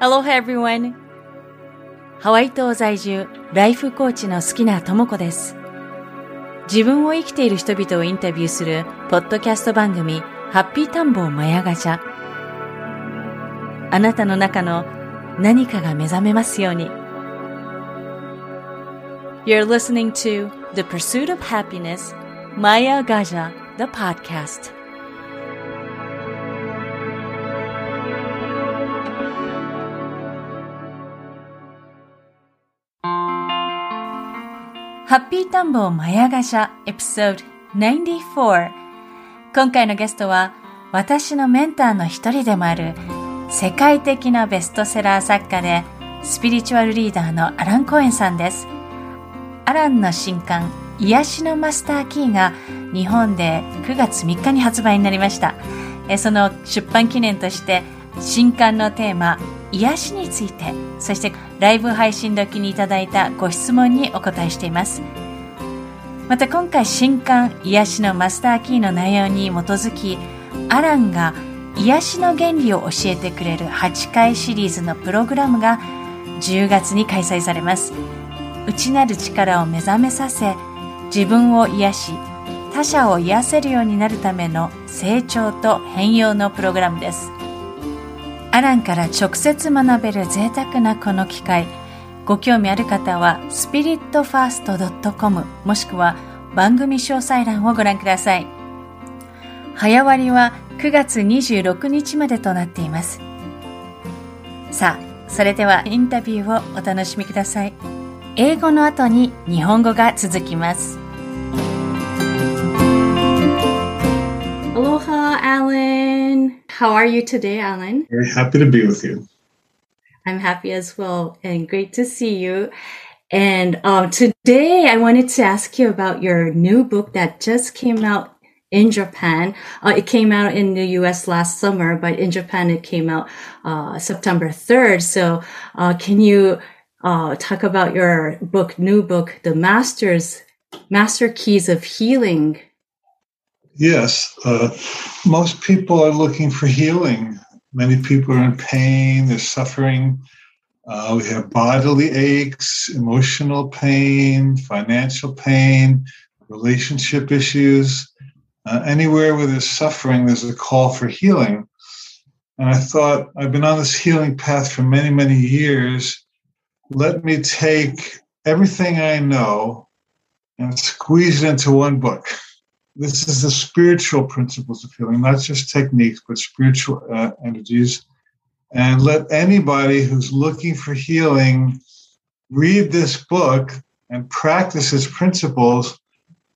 Aloha everyone! ハワイ島在住、ライフコーチの好きなともこです。自分を生きている人々をインタビューするポッドキャスト番組、ハッピータンボーマヤガチャ。あなたの中の何かが目覚めますように。You're listening to The Pursuit of Happiness, Maya Gaja, the podcast. ハッピータンボーマヤガシャエピソード94今回のゲストは私のメンターの一人でもある世界的なベストセラー作家でスピリチュアルリーダーのアラン・コエンさんです。アランの新刊癒しのマスターキーが日本で9月3日に発売になりました。その出版記念として新刊のテーマ癒しについてそしてライブ配信時にいただいたご質問にお答えしています。また今回新刊癒しのマスターキーの内容に基づきアランが癒しの原理を教えてくれる8回シリーズのプログラムが10月に開催されます。内なる力を目覚めさせ自分を癒し他者を癒せるようになるための成長と変容のプログラムです。アランから直接学べる贅沢なこの機会。ご興味ある方は spiritfirst.com もしくは番組詳細欄をご覧ください。早割は9月26日までとなっています。さあそれではインタビューをお楽しみください。英語の後に日本語が続きます。Aloha, Alan. How are you today, Alan? Very happy to be with you. I'm happy as well and great to see you. And um, today I wanted to ask you about your new book that just came out in Japan. Uh, it came out in the US last summer, but in Japan it came out uh, September 3rd. So uh, can you uh, talk about your book, new book, The Masters, Master Keys of Healing? Yes, uh, most people are looking for healing. Many people are in pain, they're suffering. Uh, we have bodily aches, emotional pain, financial pain, relationship issues. Uh, anywhere where there's suffering, there's a call for healing. And I thought, I've been on this healing path for many, many years. Let me take everything I know and squeeze it into one book this is the spiritual principles of healing, not just techniques, but spiritual uh, energies. And let anybody who's looking for healing read this book and practice its principles,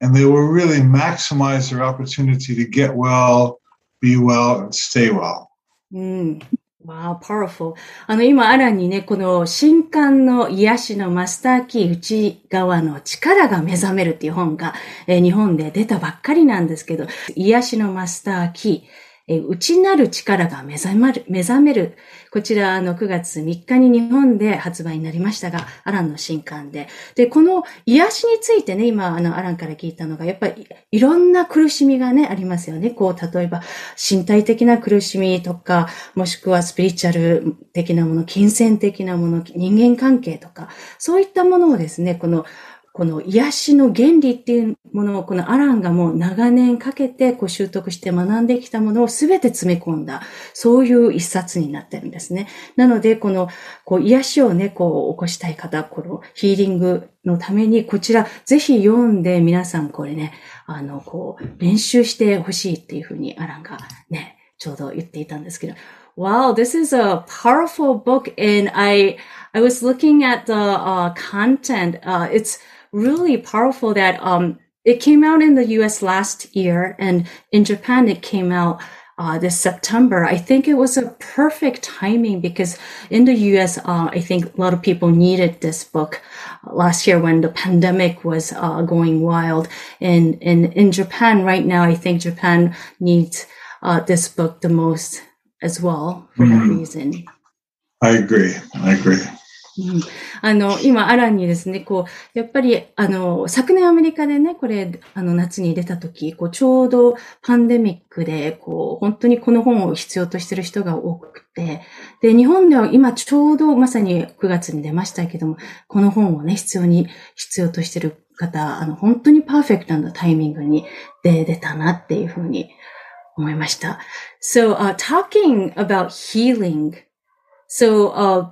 and they will really maximize their opportunity to get well, be well, and stay well. Mm. わあ、パワフル。あの、今、アランにね、この新刊の癒しのマスターキー内側の力が目覚めるっていう本が、えー、日本で出たばっかりなんですけど、癒しのマスターキー、えー、内なる力が目覚める、目覚める。こちら、あの、9月3日に日本で発売になりましたが、アランの新刊で。で、この癒しについてね、今、あの、アランから聞いたのが、やっぱり、いろんな苦しみがね、ありますよね。こう、例えば、身体的な苦しみとか、もしくはスピリチュアル的なもの、金銭的なもの、人間関係とか、そういったものをですね、この、この癒しの原理っていうものを、このアランがもう長年かけてこう習得して学んできたものをすべて詰め込んだ、そういう一冊になってるんですね。なので、この、こう癒しをね、こう起こしたい方、このヒーリングのために、こちらぜひ読んで皆さんこれね、あの、こう練習してほしいっていうふうにアランがね、ちょうど言っていたんですけど、Wow, this is a powerful book and I, I was looking at the uh, content. Uh, it's really powerful that um, it came out in the US last year and in Japan it came out uh, this September. I think it was a perfect timing because in the US, uh, I think a lot of people needed this book last year when the pandemic was uh, going wild. And, and in Japan right now, I think Japan needs uh, this book the most as well for mm. that reason. I agree. I agree. あの、今、アランにですね、こう、やっぱり、あの、昨年アメリカでね、これ、あの、夏に出た時、こう、ちょうどパンデミックで、こう、本当にこの本を必要としてる人が多くて、で、日本では今ちょうどまさに9月に出ましたけども、この本をね、必要に、必要としてる方、あの、本当にパーフェクトなタイミングにで出たなっていうふうに思いました。So, uh, talking about healing, so, uh,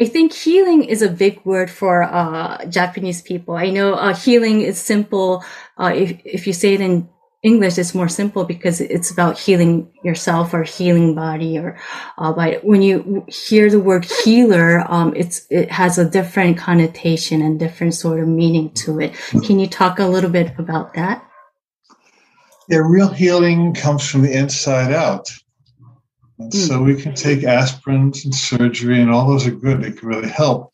I think healing is a big word for uh, Japanese people. I know uh, healing is simple. Uh, if, if you say it in English, it's more simple because it's about healing yourself or healing body. Or uh, but when you hear the word healer, um, it's it has a different connotation and different sort of meaning to it. Can you talk a little bit about that? Yeah, real healing comes from the inside out. And so we can take aspirins and surgery, and all those are good. They can really help.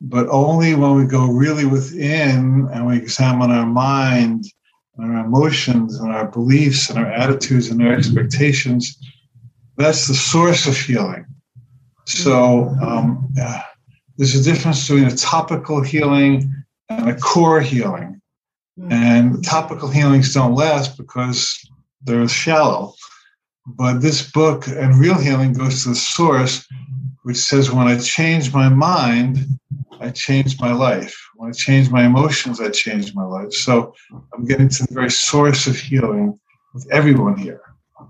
But only when we go really within and we examine our mind and our emotions and our beliefs and our attitudes and our expectations, that's the source of healing. So um, uh, there's a difference between a topical healing and a core healing. Mm. And topical healings don't last because they're shallow. But this book and real healing goes to the source, which says, when I change my mind, I change my life. When I change my emotions, I change my life. So I'm getting to the very source of healing with everyone here.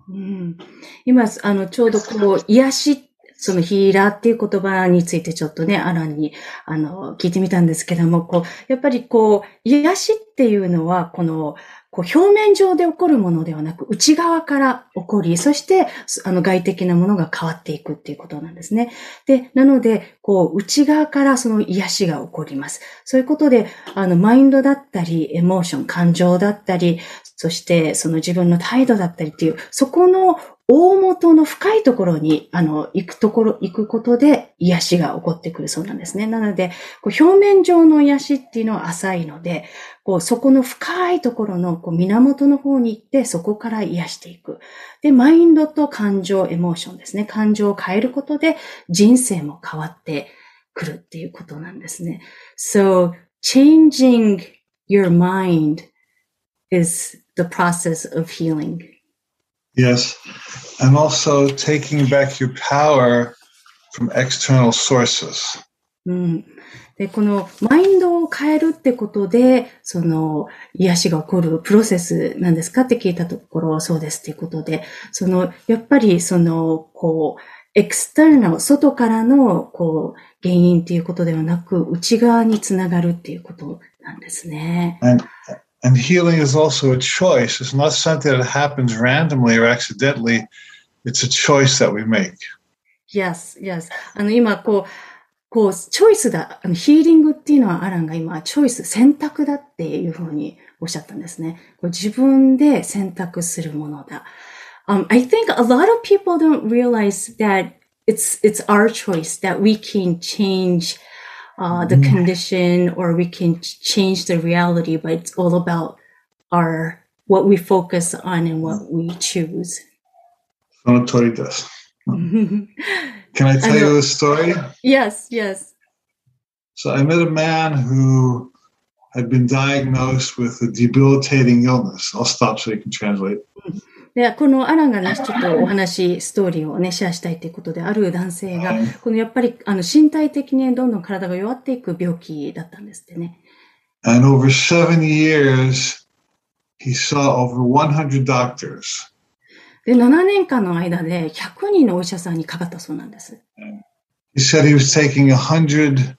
うん、今、あの、ちょうどこう、癒し、そのヒーラーっていう言葉についてちょっとね、アランに、あの、聞いてみたんですけども、こう、やっぱりこう、癒しっていうのは、この、 こう表面上で起こるものではなく、内側から起こり、そして、あの、外的なものが変わっていくっていうことなんですね。で、なので、こう、内側からその癒しが起こります。そういうことで、あの、マインドだったり、エモーション、感情だったり、そして、その自分の態度だったりっていう、そこの大元の深いところに、あの、行くところ、行くことで癒しが起こってくるそうなんですね。なので、こう表面上の癒しっていうのは浅いので、こう、そこの深いところのこう源の方に行って、そこから癒していく。で、マインドと感情、エモーションですね。感情を変えることで、人生も変わってくるっていうことなんですね。So, changing your mind is the process of healing. Yes. And also taking back your power from external sources. うん。で、このマインドを変えるってことで、その癒しが起こるプロセスなんですかって聞いたところ、そうですっていうことで、その、やっぱりその、こう、エクスターナル、外からの、こう、原因っていうことではなく、内側につながるっていうことなんですね。And And healing is also a choice. It's not something that happens randomly or accidentally. It's a choice that we make. Yes, yes. あの、今、こう、こう、チョイスだ。あの、ヒーリングっていうのは、アランが今、チョイス、選択だっていうふうにおっしゃったんですね。こう自分で選択するものだ。Um, I think a lot of people don't realize that it's, it's our choice that we can change uh, the mm. condition or we can change the reality, but it's all about our what we focus on and what we choose. その通りです。Can I tell you a story? Yes, yes. So I met a man who had been diagnosed with a debilitating illness. I'll stop so you can translate. で、このアランがね、ちょっとお話、ストーリーをね、シェアしたいということで、ある男性が、このやっぱり、あの、身体的にどんどん体が弱っていく病気だったんですってね。And over seven years, he saw over 100 doctors. で、7年間の間で100人のお医者さんにかかったそうなんです。He said he was taking 100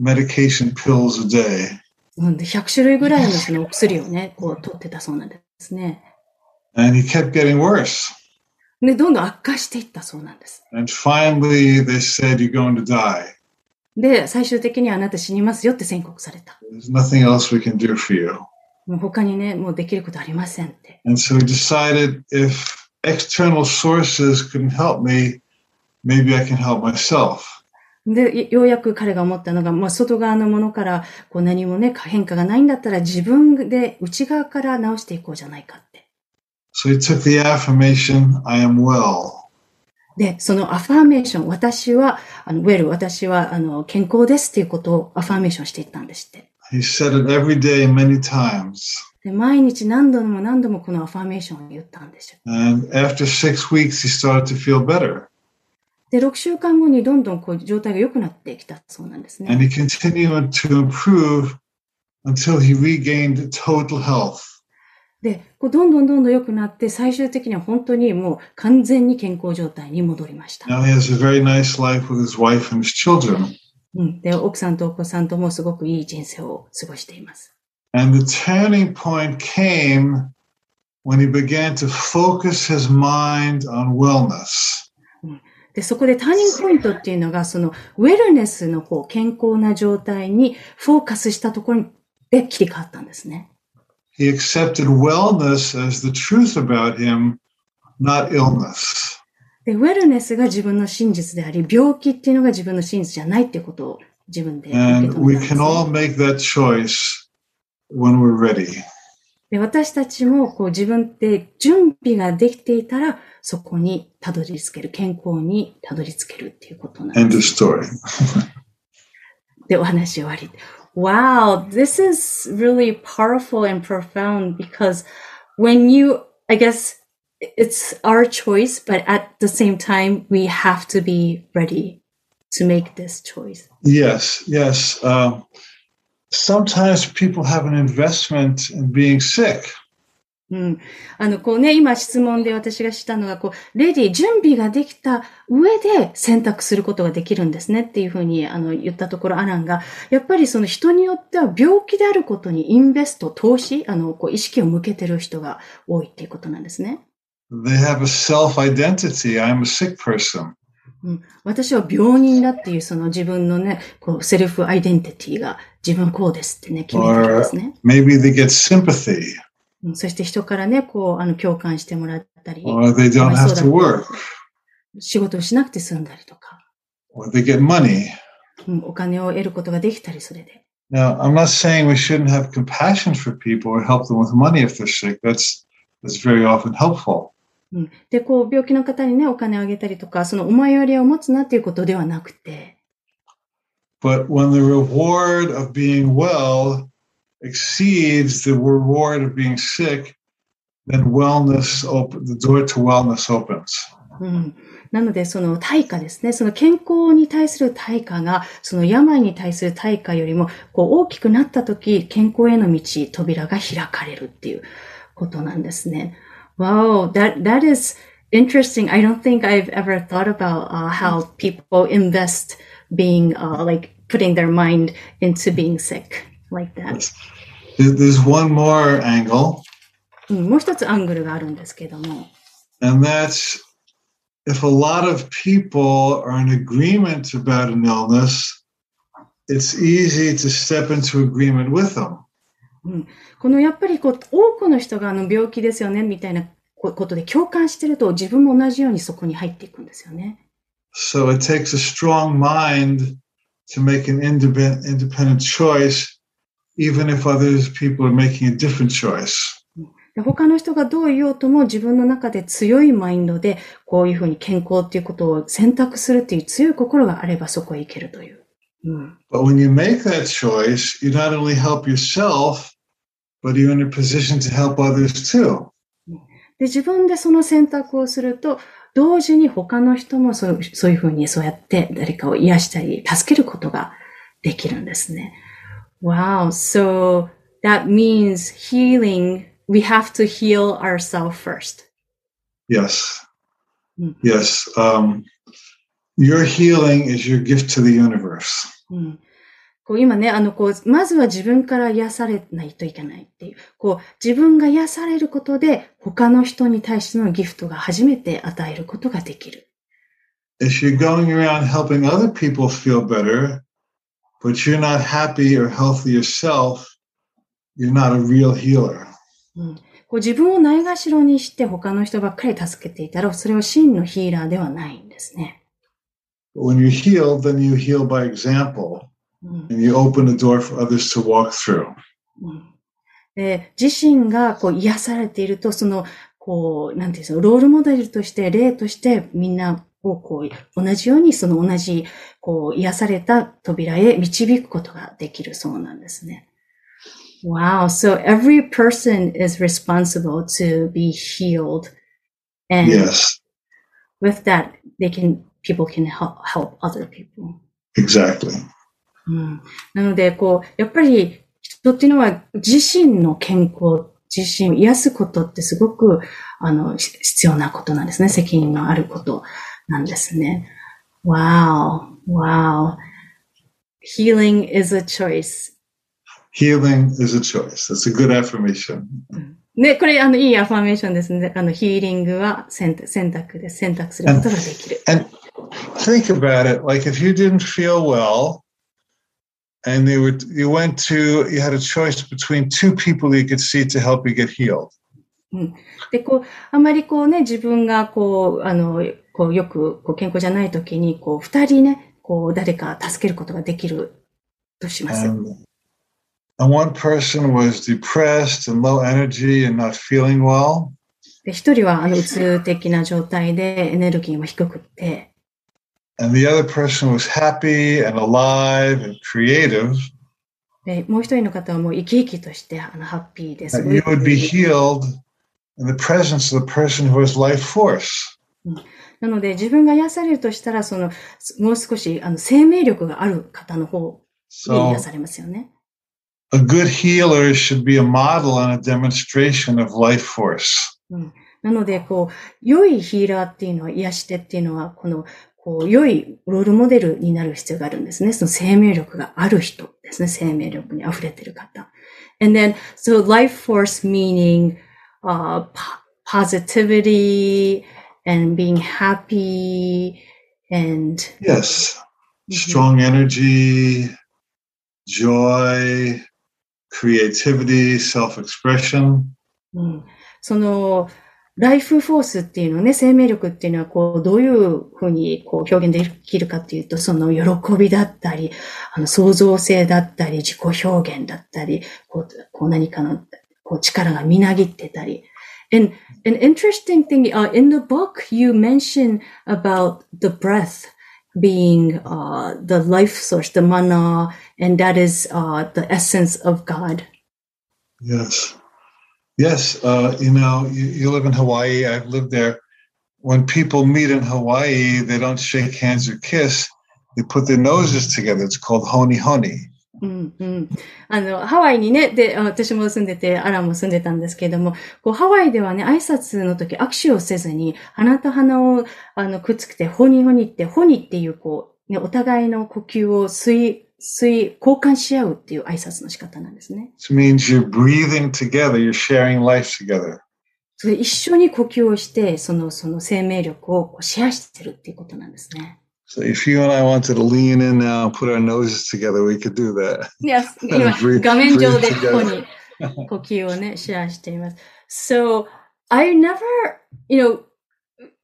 medication pills a day. 100種類ぐらいのそのお薬をね、こう取ってたそうなんですね。And he kept getting worse. で、どんどん悪化していったそうなんです。And finally they said you're going to die. で、最終的にあなた死にますよって宣告された。There's nothing else we can do for you. もう他にね、もうできることありませんって。And so he decided if external sources couldn't help me, maybe I can help myself. で、ようやく彼が思ったのが、まあ、外側のものからこう何もね、変化がないんだったら自分で内側から直していこうじゃないかって。So he took the affirmation, I am well. で、そのアファーメーション、私は、あの、 well、私は、あの、健康ですっていうことをアファーメーションしていったんですって。He said it every day, many times. で毎日何度も何度もこのアファーメーションを言ったんですよ。で、6週間後にどんどんこう状態が良くなってきたそうなんですね。で、こうどんどんどんどん良くなって、最終的には本当にもう完全に健康状態に戻りました。うん、で奥さんとお子さんともすごくいい人生を過ごしています。And the turning point came when he began to focus his mind on wellness. で、そこでターニングポイントっていうのが、そのウェルネスの方、健康な状態にフォーカスしたところで切り替わったんですね。 He accepted wellness as the truth about him, not illness. で、ウェルネスが自分の真実であり、病気っていうのが自分の真実じゃないっていうことを自分で受け止 And めた we んです can ね、 all make that choice when we're ready. で私たちもこう自分で準備ができていたら、そこにたどり着ける、健康にたどり着けるっていうことなん End で of す。 story. で、お話終わり。Wow, this is really powerful and profound because when you, I guess it's our choice, but at the same time, we have to be ready to make this choice. Yes, yes. Um, sometimes people have an investment in being sick. うん。あの、こうね、今質問で私がしたのが、こう、レディ、準備ができた上で選択することができるんですねっていうふうに、あの、言ったところ、アランが、やっぱりその人によっては病気であることにインベスト、投資、あの、こう、意識を向けてる人が多いっていうことなんですね。They have a self identity. I'm a sick person. うん、私は病人だっていうその自分のね、こう、セルフアイデンティティが自分こうですってね、決めてるんですね。Maybe they get sympathy うん、そして人からね、こう、あの、共感してもらったり、or they don't have to work 仕事をしなくて済んだりとか。or they get money. うんお金を得ることができたり、それで。Now, I'm not saying we shouldn't have compassion for people or help them with money if they're sick. That's, that's very often helpful. うんで、こう、病気の方にね、お金をあげたりとか、その思いやりを持つなっていうことではなくて、But when the reward of being well exceeds the reward of being sick, then wellness open the door to wellness opens. うん。なので、その対価ですね。その健康に対する対価が、その病に対する対価よりも、こう、大きくなったとき、健康への道、扉が開かれるっていうことなんですね。Wow, that, that is interesting. I don't think I've ever thought about uh, how people invest being, uh, like, putting their mind into being sick like that. There- There's one more angle, うん、もう一つアングルがあるんですけども、and that's if a lot of people are in agreement about an illness, it's easy to step into agreement with them. このやっぱりこう、多くの人があの病気ですよね、みたいなこことで共感してると自分も同じようにそこに入っていくんですよね。So it takes a strong mind to make an independent, independent choice, even if others people are making a different choice. で他の人がどう言おうとも自分の中で強いマインドでこういうふうに健康っていうことを選択するっていう強い心があればそこへ行けるという。うん。 But when you make that choice, you not only help yourself, but you're in a position to help others too. で、自分でその選択をすると、 同時に他の人もそうそういうふうにそうやって誰かを癒したり、助けることができるんですね。Wow, so that means healing, we have to heal ourselves first. Yes. Mm. Yes. Um, your healing is your gift to the universe. うんこう今ね、あの、こう、まずは自分から癒されないといけないっていう。こう、自分が癒されることで、他の人に対してのギフトが初めて与えることができる。If you're going around helping other people feel better, but you're not happy or healthy yourself, you're not a real healer. うんこう自分をないがしろにして他の人ばっかり助けていたら、それは真のヒーラーではないんですね。When you're healed, then you heal by example うん and you open the door for others to walk through. うんで自身がこう癒されていると、その、こう、なんていうんですか、ロールモデルとして、例としてみんなをこう、同じようにその同じ、こう、癒された扉へ導くことができるそうなんですね。Wow. So every person is responsible to be healed. And Yes, with that, they can, people can help, help other people. exactly. うん、なので、こう、やっぱり人っていうのは自身の健康、自身を癒すことってすごく、あの、し必要なことなんですね。責任のあることなんですね。Wow, wow. Healing is a choice. Healing is a choice. That's a good affirmation. ね、これ、あの、いいアファメーションですね。あの、ヒーリングは選択選択です。選択することができる。And think about it. Like if you didn't feel well and they were, you went to, you had a choice between two people you could see to help you get healed. で、こう、あまりこうね、自分がこう、あの、こう、よく、こう、健康じゃない時に、こう、二人ね、こう、誰か助けることができるとします。And, and one person was depressed and low energy and not feeling well. で、一人は、あの、うつ的な状態で、エネルギーも低くって、And the other person was happy and alive and creative. で、もう一人の方はもう生き生きとして、あの、ハッピーです。You would be healed in the presence of the person who has life force. なので、自分が癒されるとしたら、その、もう少し、あの、生命力がある方の方に癒されますよね。a good healer should be a model and a demonstration of life force. なので、こう、良いヒーラーっていうのは、癒し手っていうのは、この、こう、良いロールモデルになる必要があるんですね。その生命力がある人ですね。生命力に溢れてる方。And then, so life force meaning, uh, po- positivity and being happy and, Yes. Strong energy, joy, creativity, self expression. うん、その、ライフフォースっていうのね、生命力っていうのは、こう、どういうふうにこう表現できるかっていうと、その喜びだったり、あの創造性だったり、自己表現だったり、こう、こう何かのこう力がみなぎってたり。And an interesting thing, uh, in the book, you mention about the breath being uh, the life source, the mana, and that is uh, the essence of God. Yes. Yes. Uh, you know, you, you live in Hawaii. I've lived there. When people meet in Hawaii, they don't shake hands or kiss. They put their noses together. It's called honi honi. うんうん。あの、ハワイにね、で、私も住んでて、アランも住んでたんですけれども、こう、ハワイではね、挨拶の時握手をせずに、鼻と鼻を、あの、くっつけて、ホニホニって、ホニっていう、こう、ね、お互いの呼吸を吸い、吸い、交換し合うっていう挨拶の仕方なんですね。It means you're breathing together. You're sharing life together. それ一緒に呼吸をして、その、その生命力をシェアしてるっていうことなんですね。So if you and I wanted to lean in now and put our noses together, we could do that. いや、今 Breathe- 画面上でここに呼吸をね、シェアしています。So, I never, you know,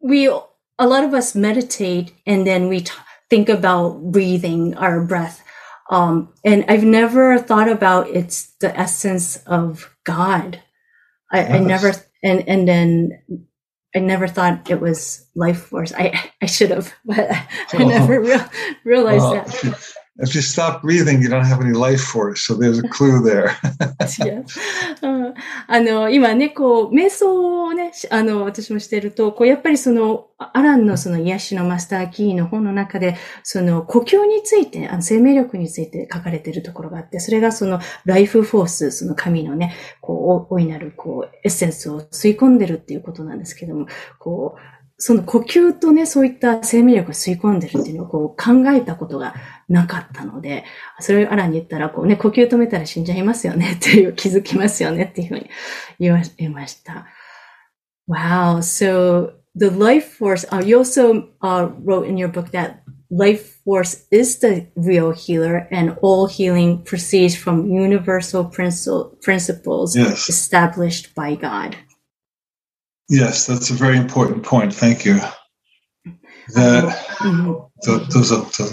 we, a lot of us meditate and then we t- think about breathing our breath. Um, and I've never thought about it's the essence of God. I, I never, and, and then I never thought it was life force. I, I should have, but I never real, realized Well, that. If, you, stop breathing, you don't have any life force. So there's a clue there. あの、今ね、こう、瞑想をね、あの、私もしてると、こう、やっぱりその、アランのその癒しのマスターキーの本の中で、その、呼吸について、あの、生命力について書かれてるところがあって、それがその、ライフフォース、その神のね、こう、大いなる、こう、エッセンスを吸い込んでるっていうことなんですけども、こう、その呼吸とね、そういった生命力を吸い込んでるっていうのをこう考えたことがなかったので、それをアランに言ったら、こうね、呼吸止めたら死んじゃいますよねっていう、気づきますよねっていうふうに言わ言いました。Wow. So the life force, uh, you also uh, wrote in your book that life force is the real healer and all healing proceeds from universal princi- principles Yes. established by God. Yes, that's a very important point. Thank you. That Mhm. th- those are, those-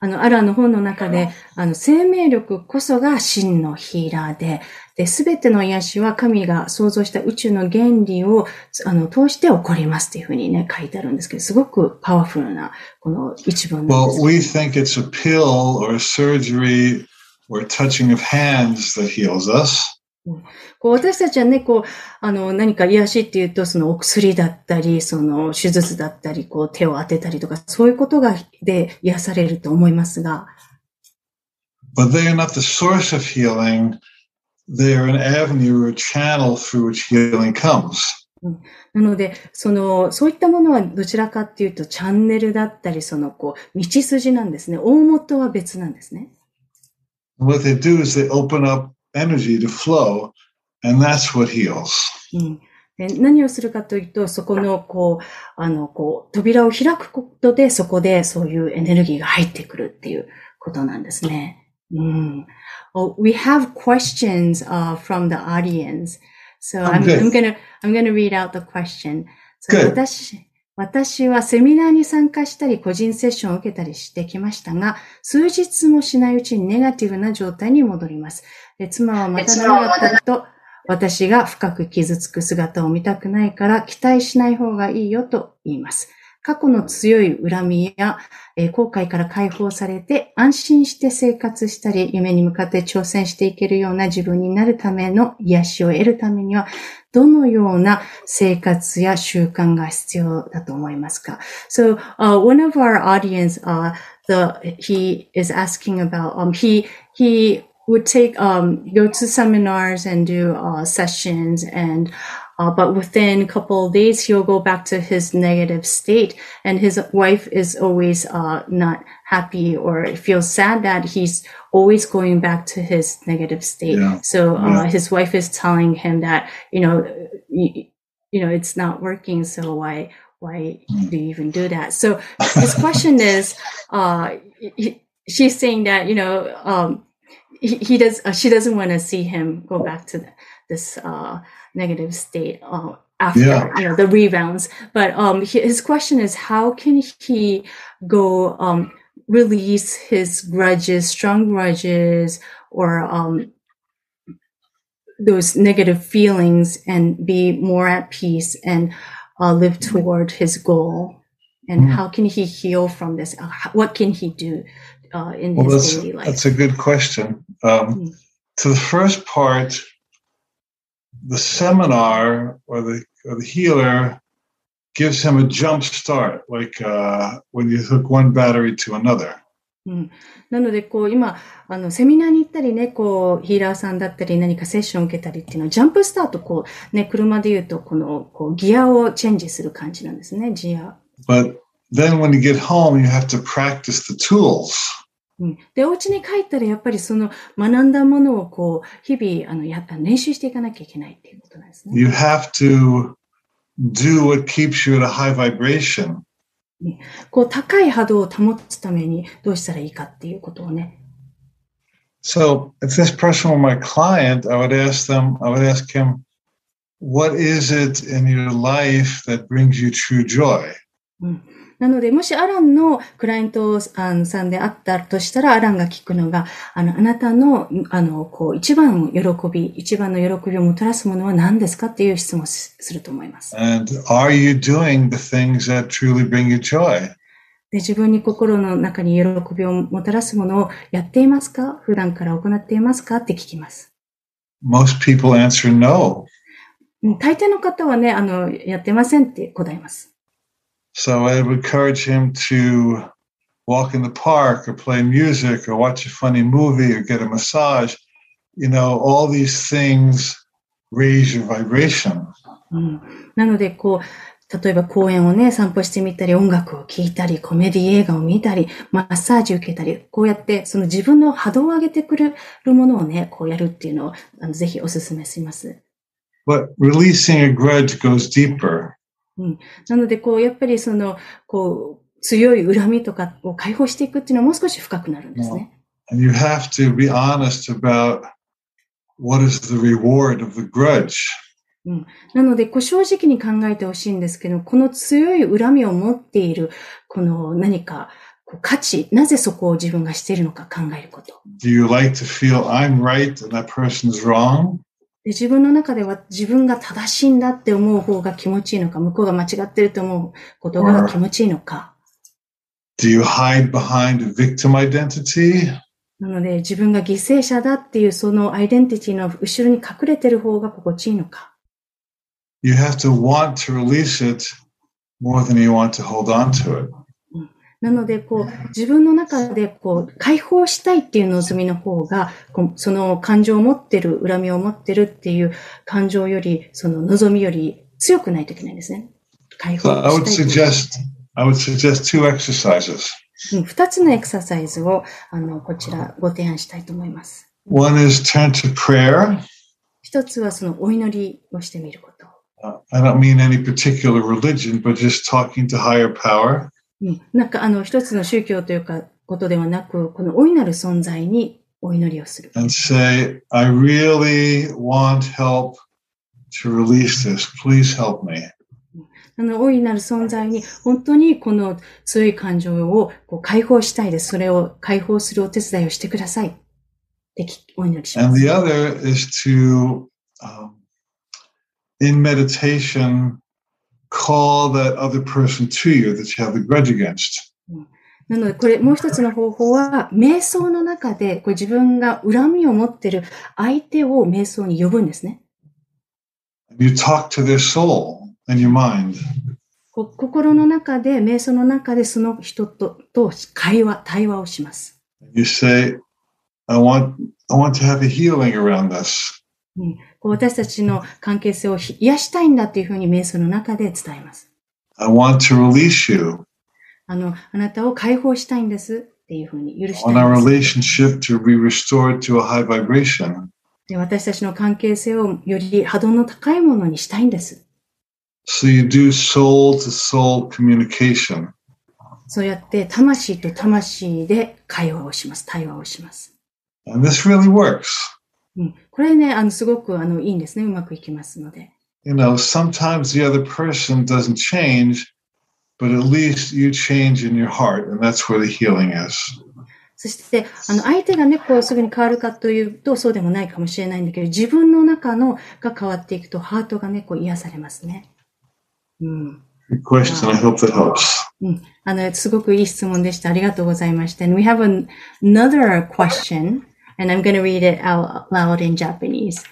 あの、アラの本の中で、あの、生命力こそが真のヒーラーで、で、すべての癒しは神が創造した宇宙の原理を、あの、通して起こりますっていうふうにね、書いてあるんですけど、すごくパワフルな、この一文なんです。Well, we think it's a pill or surgery or touching of hands that heals us. こう私たちはね、こう、あの、何か癒しっていうと、そのお薬だったり、その手術だったり、こう手を当てたりとか、そういうことが、で癒されると思いますが。But they are not the source of healing. They are an avenue or channel through which healing comes. なので、その、そういったものはどちらかっていうと、チャンネルだったり、その、こう、道筋なんですね。大元は別なんですね。What they do is they open up energy to flow, and that's what heals. うん何をするかというと、そこの、こう、あの、こう、扉を開くことで、そこでそういうエネルギーが入ってくるっていうことなんですね。うん。Oh, we have questions uh, from the audience. So I'm, I'm gonna, I'm gonna read out the question. So 私、私はセミナーに参加したり個人セッションを受けたりしてきましたが、数日もしないうちにネガティブな状態に戻ります。で妻はまた長かったと、私が深く傷つく姿を見たくないから期待しない方がいいよと言います。過去の強い恨みや、え後悔から解放されて安心して生活したり、夢に向かって挑戦していけるような自分になるための癒しを得るためには、どのような生活や習慣が必要だと思いますか ?So, uh, one of our audience, uh, the, he is asking about, um, he, he would take, um, go to seminars and do, uh, sessions and, Uh, but within a couple of days, he'll go back to his negative state. And his wife is always uh, not happy or feels sad that he's always going back to his negative state. Yeah. So uh, yeah. his wife is telling him that, you know, you, you know, it's not working. So why, why do you even do that? So his question is, uh, he, she's saying that, you know, um, he, he does, uh, she doesn't want to see him go back to the, this, uh, negative state uh, after yeah. you know the rebounds. But um, his question is, how can he go um, release his grudges, strong grudges, or um, those negative feelings, and be more at peace and uh, live toward his goal? And mm. how can he heal from this? Uh, what can he do uh, in well, his daily life? That's a good question. Um, mm. To the first part, the seminar or the, or the healer gives him a jump start, like uh, when you hook one battery to another. うん、なので、こう、今、あの、セミナーに行ったりね、こう、ヒーラーさんだったり、何かセッションを受けたりっていうのは、ジャンプスタート、こう、ね、車で言うと、この、こう、ギアをチェンジする感じなんですね、ギア。But then when you get home, you have to practice the tools. うん、で、お家に帰ったらやっぱりその学んだものをこう、日々、あの、やっぱ練習していかなきゃいけないっていうことなんですね。You have to do what keeps you at a high vibration. こう、高い波動を保つためにどうしたらいいかっていうことをね。So, if this person were my client, I would ask them, I would ask him, what is it in your life that brings you true joy? うんなので、もしアランのクライアントさんであったとしたら、アランが聞くのが、あの、あなたの、あの、こう、一番喜び、一番の喜びをもたらすものは何ですかっていう質問をすると思います。And are you doing the things that truly bring you joy? で自分に心の中に喜びをもたらすものをやっていますか？普段から行っていますか？って聞きます。Most people answer no. 大抵の方はね、あの、やってませんって答えます。So I would encourage him to walk in the park or play music or watch a funny movie or get a massage. You know, all these things raise your vibration. うん、なので、こう、例えば公園をね、散歩してみたり、音楽を聴いたり、コメディ映画を見たり、マッサージ受けたり、こうやって、その自分の波動を上げてくれるものをね、こうやるっていうのを、あのぜひお勧めします。But releasing a grudge goes deeper. うん。なので、こう、やっぱりその、こう、強い恨みとかを解放していくっていうのはもう少し深くなるんですね。And you have to be honest about what is the reward of the grudge. うん、なので、こう正直に考えてほしいんですけど、この強い恨みを持っている、この何か、価値、なぜそこを自分がしているのか考えること。Do you like to feel I'm right and that person's wrong? で自分の中では自分が正しいんだって思う方が気持ちいいのか、向こうが間違ってると思うことが気持ちいいのか。Do you hide behind victim identity? なので自分が犠牲者だっていうそのアイデンティティの後ろに隠れてる方が心地いいのか。You have to want to release it more than you want to hold on to it. なので、こう、自分の中で、こう、解放したいっていう望みの方が、その感情を持ってる、恨みを持ってるっていう感情より、その望みより強くないといけないんですね。解放 So I would したいっていう。suggest I would suggest two exercises. うん二つのエクササイズを、あの、こちらご提案したいと思います。One is turn to prayer. 一つはそのお祈りをしてみること。Uh, I don't mean any particular religion, but just talking to higher power. うん、なんかあの、一つの宗教というか、ことではなく、この大いなる存在にお祈りをする。and say, I really want help to release this. Please help me. あの、大いなる存在に、本当にこの強い感情をこう解放したいです。それを解放するお手伝いをしてください。ってきお祈りしま And す。the other is to, um, in meditation, call that other person to you that you have a grudge against. なので、これ、もう一つの方法は、瞑想の中で、これ自分が恨みを持ってる相手を瞑想に呼ぶんですね。You talk to their soul and your mind. こ心の中で、瞑想の中でその人とと会話、対話をします。You say, I want, I want to have a healing around this. こう私たちの関係性をひ癒したいんだっていうふうに瞑想の中で伝えます。I want to release you. あの、あなたを解放したいんですっていうふうに許したい our んです。relationship to be restored to a high vibration. で私たちの関係性をより波動の高いものにしたいんです。So you do soul to soul communication. そうやって魂と魂で会話をします。対話をします。And this really works. うん、これね、あの、すごくあのいいんですね。うまくいきますので。You know, sometimes the other person doesn't change, but at least you change in your heart, and that's where the healing is. そして、あの、相手がね、こうすぐに変わるかというと、そうでもないかもしれないんだけど、自分の中のが変わっていくと、ハートがね、こう癒されますね。うん。Good question. I hope that helps. うん。あの、すごくいい質問でした。ありがとうございました。And we have an, another question, and I'm going to read it out loud in Japanese.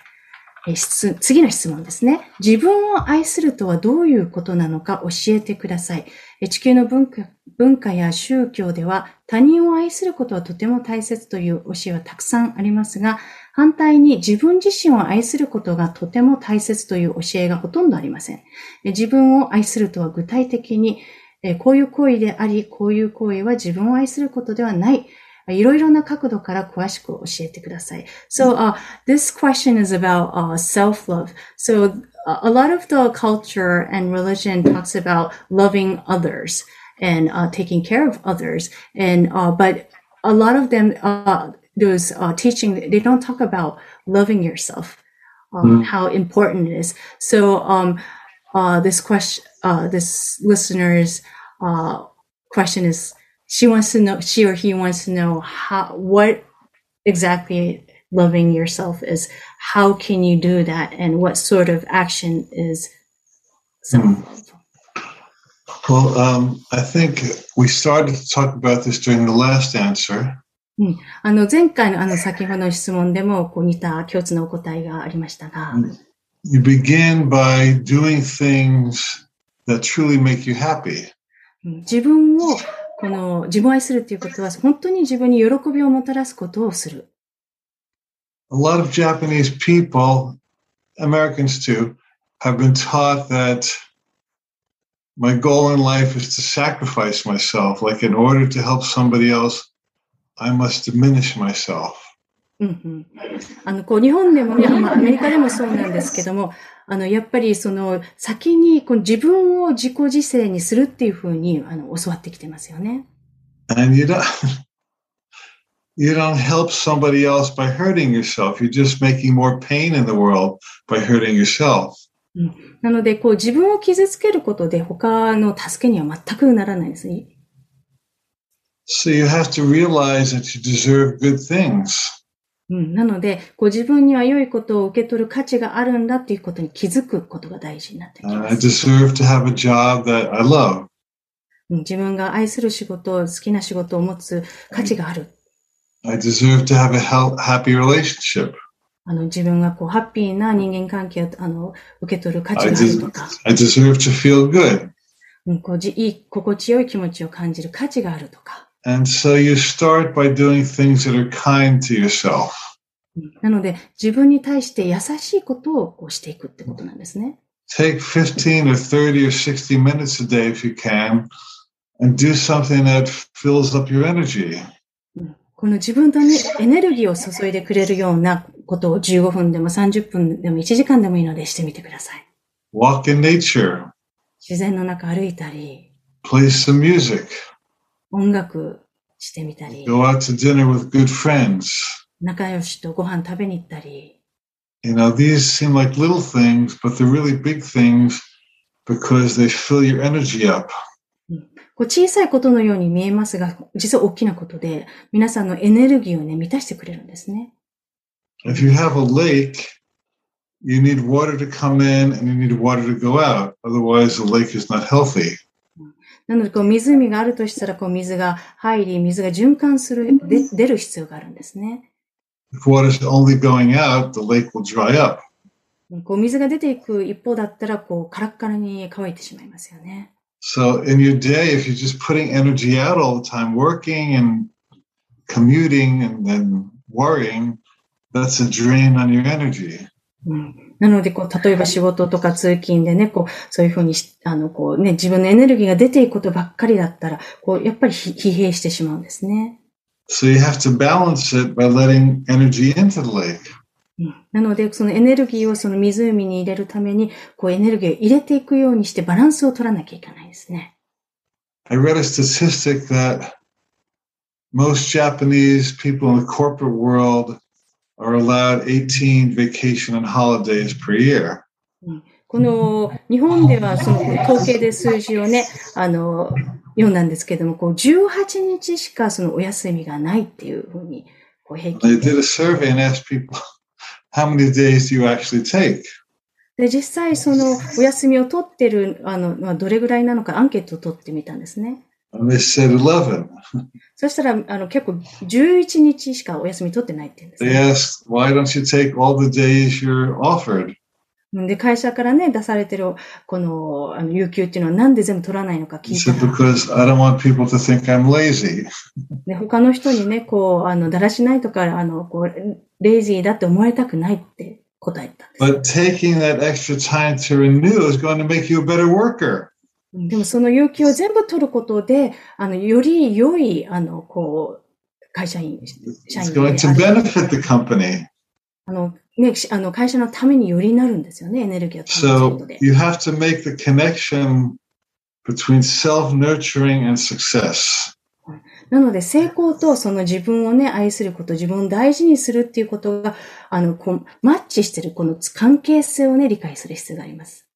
次の質問ですね。自分を愛するとはどういうことなのか教えてください。地球の文化文化や宗教では他人を愛することはとても大切という教えはたくさんありますが、反対に自分自身を愛することがとても大切という教えがほとんどありません。自分を愛するとは具体的にこういう行為であり、こういう行為は自分を愛することではない。いろいろな角度から詳しく教えてください。So, uh, this question is about uh, self-love. So, uh, a lot of the culture and religion talks about loving others and uh, taking care of others. And, uh, but a lot of them, uh, those uh, teaching, they don't talk about loving yourself, um, Mm. how important it is. So, um, uh, this question, uh, this listener's uh, question is she wants to know, she or he wants to know how, what exactly loving yourself is. How can you do that? And what sort of action is some, Well, um, I think we started to talk about this during the last answer. あの、前回のあの先ほどの質問でもこう似た共通のお答えがありましたが、 You begin by doing things that truly make you happy. うん自分を、 この自分を愛するということは本当に自分に喜びをもたらすことをする。A lot of Japanese people, Americans too, have been taught that my goal in life is to sacrifice myself. Like in order to help somebody else, I must diminish myself. うんうん、あの、こう、日本でもね、まあ、アメリカでもそうなんですけども、あの、やっぱりその、先にこう自分を自己犠牲にするっていうふうに、あの、教わってきてますよね。And you don't you don't help somebody else by hurting yourself. You're just making more pain in the world by hurting yourself. なので、こう、自分を傷つけることで他の助けには全くならないんですね。So you have to realize that you deserve good things. うん、なので、こう自分には良いことを受け取る価値があるんだっていうことに気づくことが大事になってきま I す。deserve to have a job that I love. うん自分が愛する仕事、好きな仕事を持つ価値がある。I deserve to have a happy relationship. あの自分がこうハッピーな人間関係をあの受け取る価値 I, があるとか、I deserve to feel good. うん、こうじいい、心地よい気持ちを感じる価値があるとか。And so you start by doing things that are kind to yourself. うんなので、自分に対して優しいことをこうしていくってことなんですね。Take 15 or 30 or 60 minutes a day if you can and do something that fills up your energy. うんこの自分とね、エネルギーを注いでくれるようなことを15分でも30分でも1時間でもいいのでしてみてください。Walk in nature. 自然の中歩いたり、Play some music. 音楽してみたり、Go out to dinner with good friends. 仲良しとご飯食べに行ったり、You know, these seem like little things, but they're really big things because they fill your energy up. こう小さいことのように見えますが、実は大きなことで、皆さんのエネルギーをね、満たしてくれるんですね。If you have a lake, you need water to come in and you need water to go out. Otherwise, the lake is not healthy. なので、こう湖があるとしたら、こう水が入り、水が循環する、で出る必要があるんですね。If water is only going out, the lake will dry up. こう水が出ていく一方だったら、こうカラッカラに乾いてしまいますよね。So in your day, if you're just putting energy out all the time, working and commuting and then worrying, that's a drain on your energy. うん、なので、こう、例えば仕事とか通勤でね、こう、そういうふうにし、あの、こうね、自分のエネルギーが出ていくことばっかりだったら、こう、やっぱりひ疲弊してしまうんですね。So you have to balance it by letting energy into the lake. うんなので、そのエネルギーをその湖に入れるために、こう、エネルギーを入れていくようにしてバランスを取らなきゃいけないですね。I read a statistic that most Japanese people in the corporate world are allowed 18 vacation and holidays per year. この、日本ではその統計で数字をね、あの、読んだんですけども、こう、18日しかそのお休みがないっていうふうに、こう、平 They 均で did a survey and asked people, how many days do you actually take? で、実際そのお休みを取ってる、あの、まあどれぐらいなのかアンケートを取ってみたんですね。そしたらあの結構11日しかお休み取ってないって言うんです、ね。会社から、ね、出されてるこの,あの有給っていうのはなんで全部取らないのか聞いてます。で他の人にね、こうあのだらしないとか、あのこうレイジーだって思われたくないって答えたんです。But taking that extra time to renew is going to make you a better worker. でもその有給を全部取ることで、あの、より良い、あの、こう、会社員、社員あの、ね、しあの、会社のためによりなるんですよね、エネルギーを保つこ So とで。you have to make the connection between self-nurturing and success. なので、成功とその自分をね、愛すること、自分を大事にするっていうことが、あの、こう、マッチしてるこの関係性をね、理解する必要があります。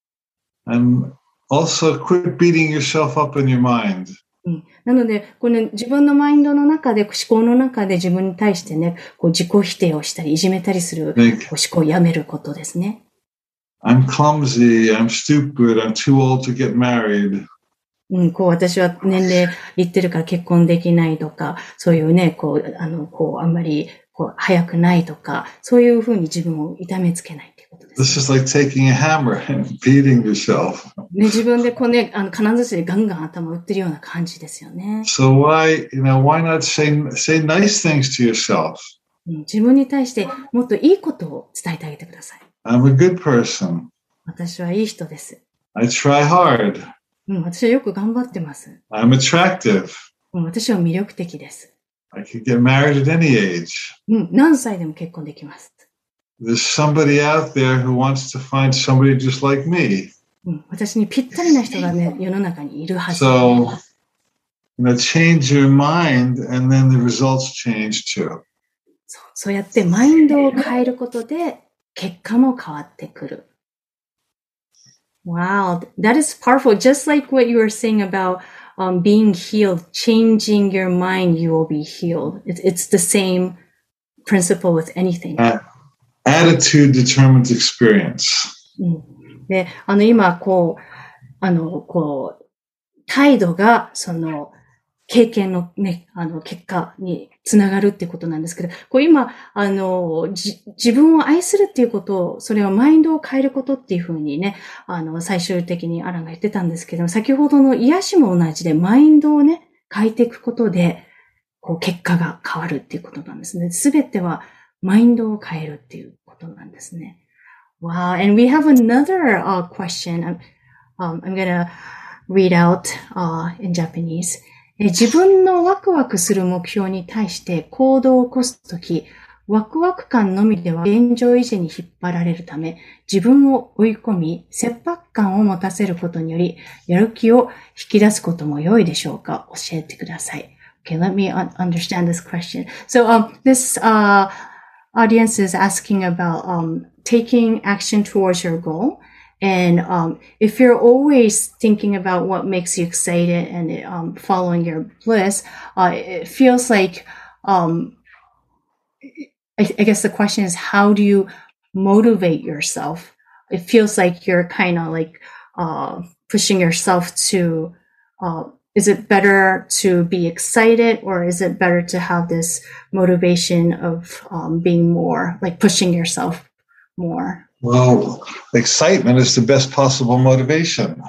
And also quit beating yourself up in your mind. うん、なので、この自分のマインドの中で、思考の中で自分に対してね、こう自己否定をしたり、いじめたりする思考をやめることですね。I'm clumsy, I'm stupid, I'm too old to get married. うん、こう私は年齢いってるから結婚できないとか、そういうね、こう、あの、こう、あんまり、こう、早くないとか、そういうふうに自分を痛めつけない This is like taking a hammer and beating yourself. ね。自分でこうね、あの、金槌でガンガン頭打ってるような感じですよね。So why, you know, why not say say nice things to yourself? うん、自分に対してもっといいことを伝えてあげてください。I'm a good person. 私はいい人です。I try hard. うん、私はよく頑張ってます。I'm attractive. うん、私は魅力的です。I could get married at any age. うん、何歳でも結婚できます。There's somebody out there who wants to find somebody just like me. うん、私にぴったりな人がね、世の中にいるはず。 So, you know, change your mind and then the results change too. そうそうやってマインドを変えることで結果も変わってくる。Wow, that is powerful. Just like what you were saying about um, being healed, changing your mind, you will be healed. It's, it's the same principle with anything. Attitude determines experience. で、あの、今、こう、あの、こう、態度が、その、経験のね、あの、結果につながるっていうことなんですけど、こう今、あの、自分を愛するっていうことを、それはマインドを変えることっていうふうにね、あの、最終的にアランが言ってたんですけど、先ほどの癒しも同じで、マインドをね、変えていくことで、こう、結果が変わるっていうことなんですね。すべては、マインドを変えるっていうことなんですね。Wow. And we have another、uh, question. I'm, um, I'm gonna read out、uh, in Japanese. 自分のワクワクする目標に対して行動を起こすとき、ワクワク感のみでは現状維持に引っ張られるため、自分を追い込み、切迫感を持たせることにより、やる気を引き出すことも良いでしょうか？教えてください。Okay, let me understand this question. So, um, this, uh, audience is asking about, um, taking action towards your goal. And um, if you're always thinking about what makes you excited and um, following your bliss, uh, it feels like, um, I, I, guess the question is, how do you motivate yourself? It feels like you're kind of like uh, pushing yourself to. Uh, is it better to be excited, or is it better to have this motivation of um, being more like pushing yourself more? Well, excitement is the best possible motivation.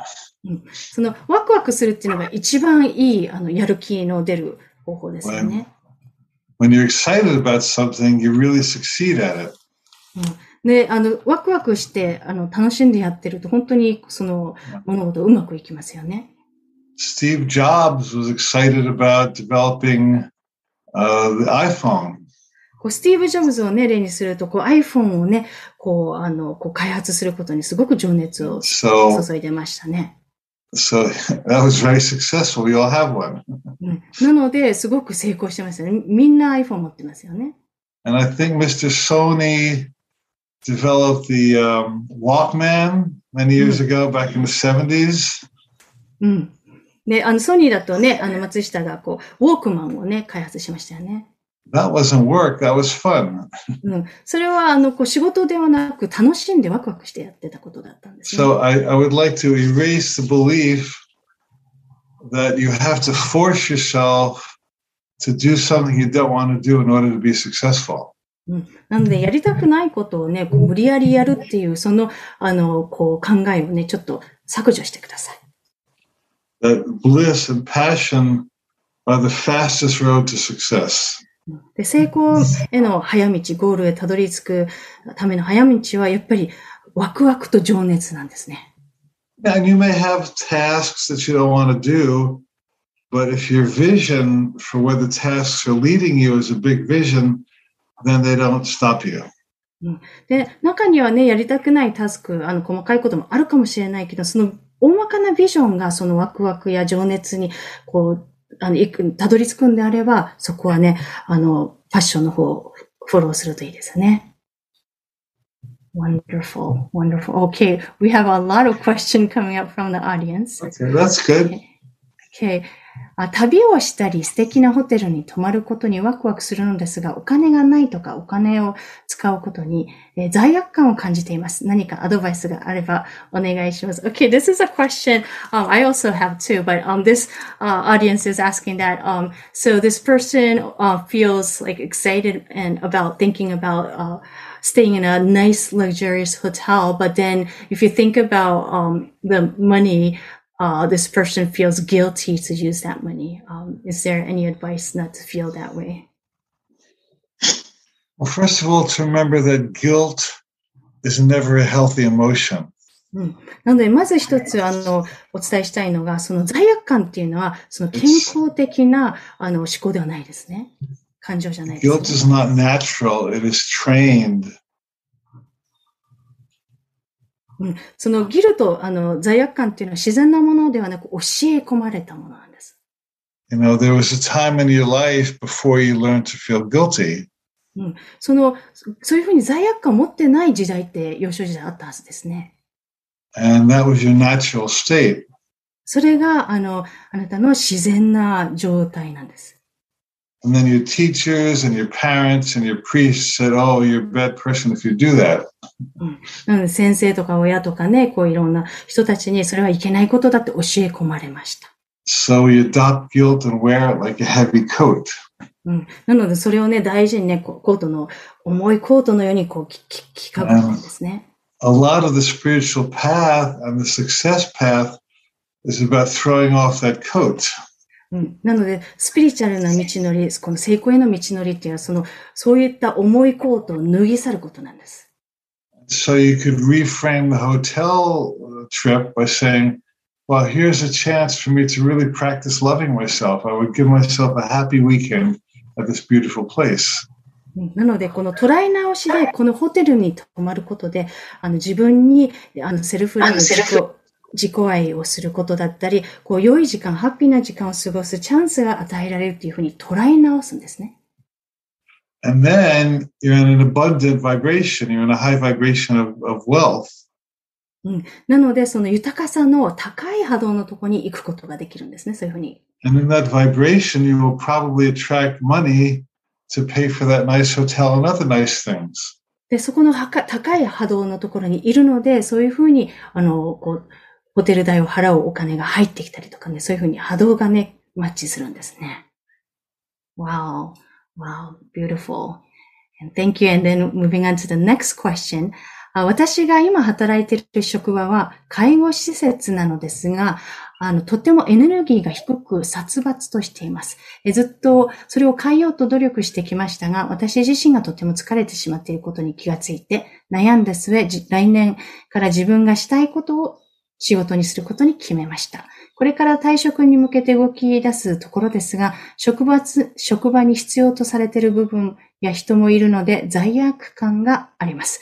そのワクワクするっていうのが一番いいあのやる気の出る方法ですよね。When, when you're excited about something, you really succeed at it. で、あの、ワクワクして、あの、楽しんでやってると、本当にその物事うまくいきますよね。 Steve Jobs was excited about developing、uh, the iPhone. こうスティーブ・ジョブズをね、例にすると、こう iPhone をね、こう、あの、こう開発することにすごく情熱を注いでましたね。So, that was very successful. We all have one. なので、すごく成功してますよね。みんな iPhone 持ってますよね。And I think Mr. Sony developed the、um, Walkman many years ago, back in the 70s. うん。 ね、あのソニーだとね、あの松下がこうウォークマンをね、開発しましたよね。うん、それはあのこう仕事ではなく楽しんでワクワクしてやってたことだったんです、ね。So なのでやりたくないことをね、こう無理やりやるっていうその,あのこう考えをね、ちょっと削除してください。That bliss and passion are the fastest road to success. で成功への早道、ゴールへたどり着くための早道はやっぱりワクワクと情熱なんですね。And you may have tasks that you don't want to do, but if your vision for where the tasks are leading you is a big vision, then they don't stop you. で、中にはね、やりたくないタスク、あの、細かいこともあるかもしれないけど、その大まかなビジョンがそのワクワクや情熱に、こう、あの、行く、たどり着くんであれば、そこはね、あの、パッションの方をフォローするといいですね。Wonderful, wonderful. Okay, we have a lot of questions coming up from the audience. Okay, that's good. Okay. 旅をしたり素敵なホテルに泊まることにワクワクするのですが、お金がないとかお金を使うことに、えー、罪悪感を感じています。何かアドバイスがあればお願いします。Okay, this is a question um, I also have too, but um, this uh, audience is asking that. Um, so this person uh, feels like excited and about thinking about uh, staying in a nice luxurious hotel, but then if you think about um, the money uh, this person feels guilty to use that money. Um, is there any advice not to feel that way? Well, first of all, to remember that guilt is never a healthy emotion. うん、なので、まず一つ、あの、お伝えしたいのが、その罪悪感っていうのは、その健康的な、あの、思考ではないですね。感情じゃないです、ね。Guilt is not natural, it is trained うん、そのギルとあの罪悪感っていうのは自然なものではなく教え込まれたものなんです。You know, there was a time in your life before you learned to feel guilty. うん、その、そういうふうに罪悪感を持ってない時代って幼少時代あったはずですね。And that was your natural state. それが、あの、あなたの自然な状態なんです。And then your teachers and your parents and your priests said, Oh, you're a bad person if you do that. なので先生とか親とかね、こういろんな人たちにそれはいけないことだって教え込まれました。 So we adopt guilt and wear it like a heavy coat. うん、なのでそれをね、大事にね、こうコートの、重いコートのようにこう、きき着かぶるんですね。 A lot of the spiritual path and the success path is about throwing off that coat. うん、なので、スピリチュアルな道のり、この成功への道のりっていうのは、その、そういった重いコートを脱ぎ去ることなんです。So you could reframe the hotel uh, trip by saying, well, here's a chance for me to really practice loving myself. I would give myself a happy weekend at this beautiful place. うんなので、この捉え直しで、このホテルに泊まることで、あの、自分に、あの、セルフラブ、自己、自己愛をすることだったり、こう、良い時間、ハッピーな時間を過ごすチャンスが与えられるっていうふうに捉え直すんですね。And then you're in an abundant vibration. You're in a high vibration of, of wealth. なので、その豊かさの高い波動のところに行くことができるんですね。そういうふうに。And in that vibration, you will probably attract money to pay for that nice hotel and other nice things. で、そこのはか高い波動のところにいるので、そういうふうに、あの、こう、ホテル代を払うお金が入ってきたりとかね、そういうふうに波動がね、マッチするんですね。Wow. Wow. Beautiful. And thank you. And then moving on to the next question. 私が今働いている職場は介護施設なのですが、あの、とてもエネルギーが低く殺伐としています。えずっとそれを変えようと努力してきましたが、私自身がとても疲れてしまっていることに気がついて、悩んだ末、来年から自分がしたいことを仕事にすることに決めました。これから退職に向けて動き出すところですが、職場、職場に必要とされている部分や人もいるので罪悪感があります。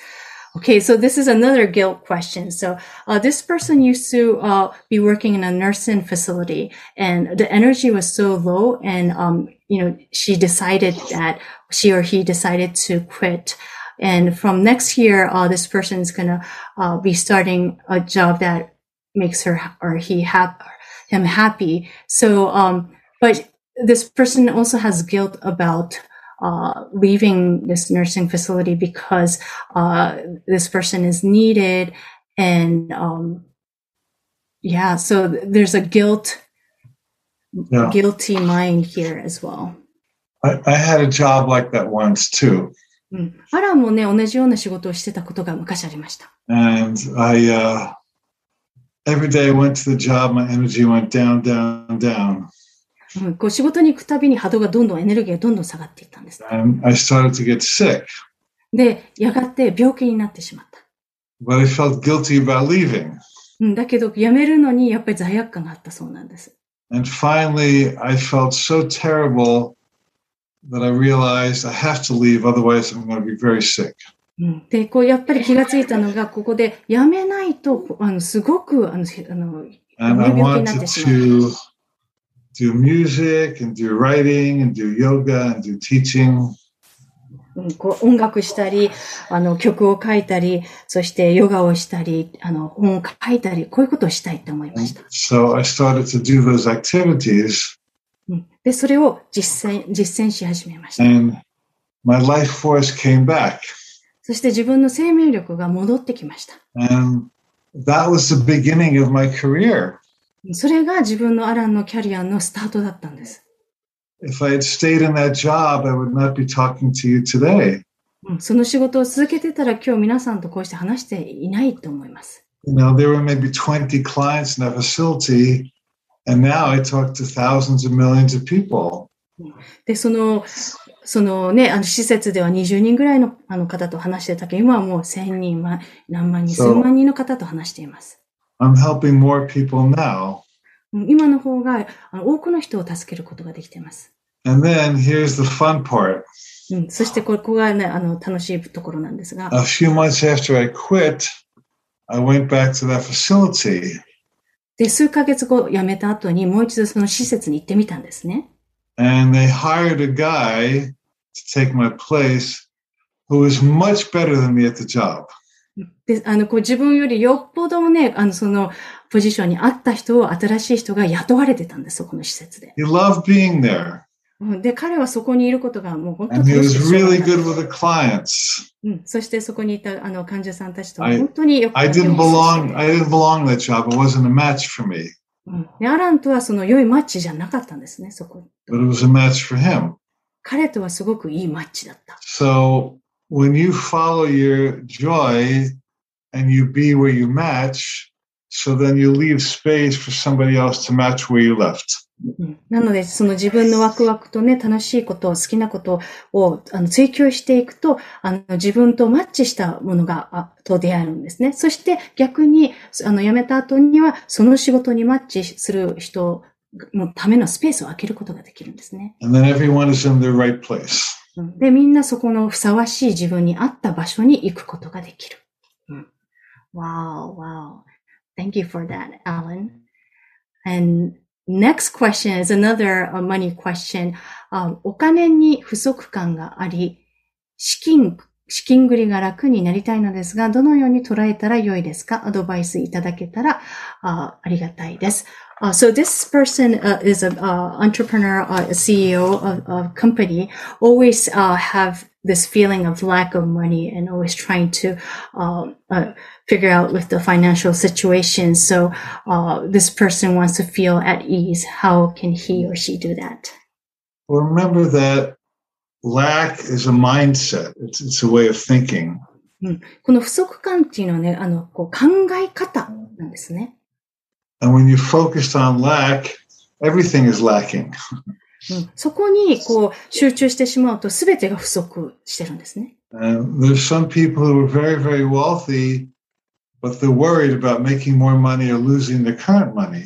Okay, so this is another guilt question. So uh, this person used to uh, be working in a nursing facility, and the energy was so low, and um, you know she decided that she or he decided to quit. And from next year, uh, this person is gonna uh, be starting a job that makes her or he hap- him happy. So, um, but this person also has guilt about uh, leaving this nursing facility because uh, this person is needed, and um, yeah, so there's a guilt, Yeah. guilty mind here as well. I, I had a job like that once too. うん、アランもね、同じような仕事をしてたことが昔ありました。 And I, uh, every day I went to the job, my energy went down, down, down. うん、こう仕事に行くたびに波動がどんどんエネルギーがどんどん下がっていったんです。And I started to get sick, で、やがて病気になってしまった。but I felt guilty about leaving. うん、だけど、辞めるのにやっぱり罪悪感があったそうなんです。And finally, I felt so terrible that I realized I have to leave, otherwise, I'm going to be very sick. で、こう、やっぱり気がついたのが、ここで、やめないと、あの、すごく、あの、あの、病気になってしまう。Do music and do writing and do yoga and do teaching. こう音楽したりあの、曲を書いたり、そしてヨガをしたりあの、本を書いたり、こういうことをしたいと思いました。So、I started to do those activities. で、それを実践,実践し始めました。And my life force came back. そして自分の生命力が戻ってきました。And that was the beginning of my career. それが自分のアランのキャリアのスタートだったんです。If I had stayed in that job, I would not be talking to you today. うんその仕事を続けてたら今日皆さんとこうして話していないと思います。You know, there were maybe 20 clients in that facility, and now I talk to thousands of millions of people. で、その、そのね、あの施設では20人ぐらいのあの方と話してたけど、今はもう1000人、ま何万人、数万人の方と話しています。I'm helping more people now. うん今の方があの多くの人を助けることができています。And then here's the fun part. うん、そしてここがね、あの楽しいところなんですが、A few months after I quit, I went back to that facility で、数ヶ月後辞めた後にもう一度その施設に行ってみたんですね。and they hired a guy to take my place who was much better than me at the job. で、あの、こう自分よりよっぽどね、あの、その、ポジションに合った人を、新しい人が雇われてたんです、そこの施設で。He loved being there. うんで、彼はそこにいることがもう本当に really good た with the clients. うん、そしてそこにいたあの患者さんたちと I- 本当によく I 関係 didn't belong, I didn't belong that job. It wasn't a match for me, うんでアランとはその良いマッチじゃなかったんですね、そこ。but it was a match for him. 彼とはすごくいいマッチだった。So when you follow your joy and you be where you match, so then you leave space for somebody else to match where you left. うんなので、その自分のワクワクとね、楽しいこと、好きなことをあの追求していくと、あの自分とマッチしたものが、あと出会えるんですね。そして逆に、あの辞めた後には、その仕事にマッチする人のためのスペースを空けることができるんですね。And then everyone is in their right で、みんなそこのふさわしい自分に合った場所に行くことができる。うん、wow, wow. Thank you for that, Alan. And next question is another uh, money question. あお金に不足感があり、資金、資金繰りが楽になりたいのですが、どのように捉えたら良いですかアドバイスいただけたらあありがたいです。Uh, so this person uh, is an uh, entrepreneur, uh, a CEO of a company, always uh, have this feeling of lack of money and always trying to uh, uh, figure out with the financial situation. So uh, this person wants to feel at ease. How can he or she do that? Well, remember that lack is a mindset. It's, it's a way of thinking. この不足感っていうのはね、あの、こう考え方なんですね。 And when you're focused on lack, everything is lacking. うん、そこにこう集中してしまうと全てが不足してるんですね。 And there's some people who are very, very wealthy, but they're worried about making more money or losing their current money.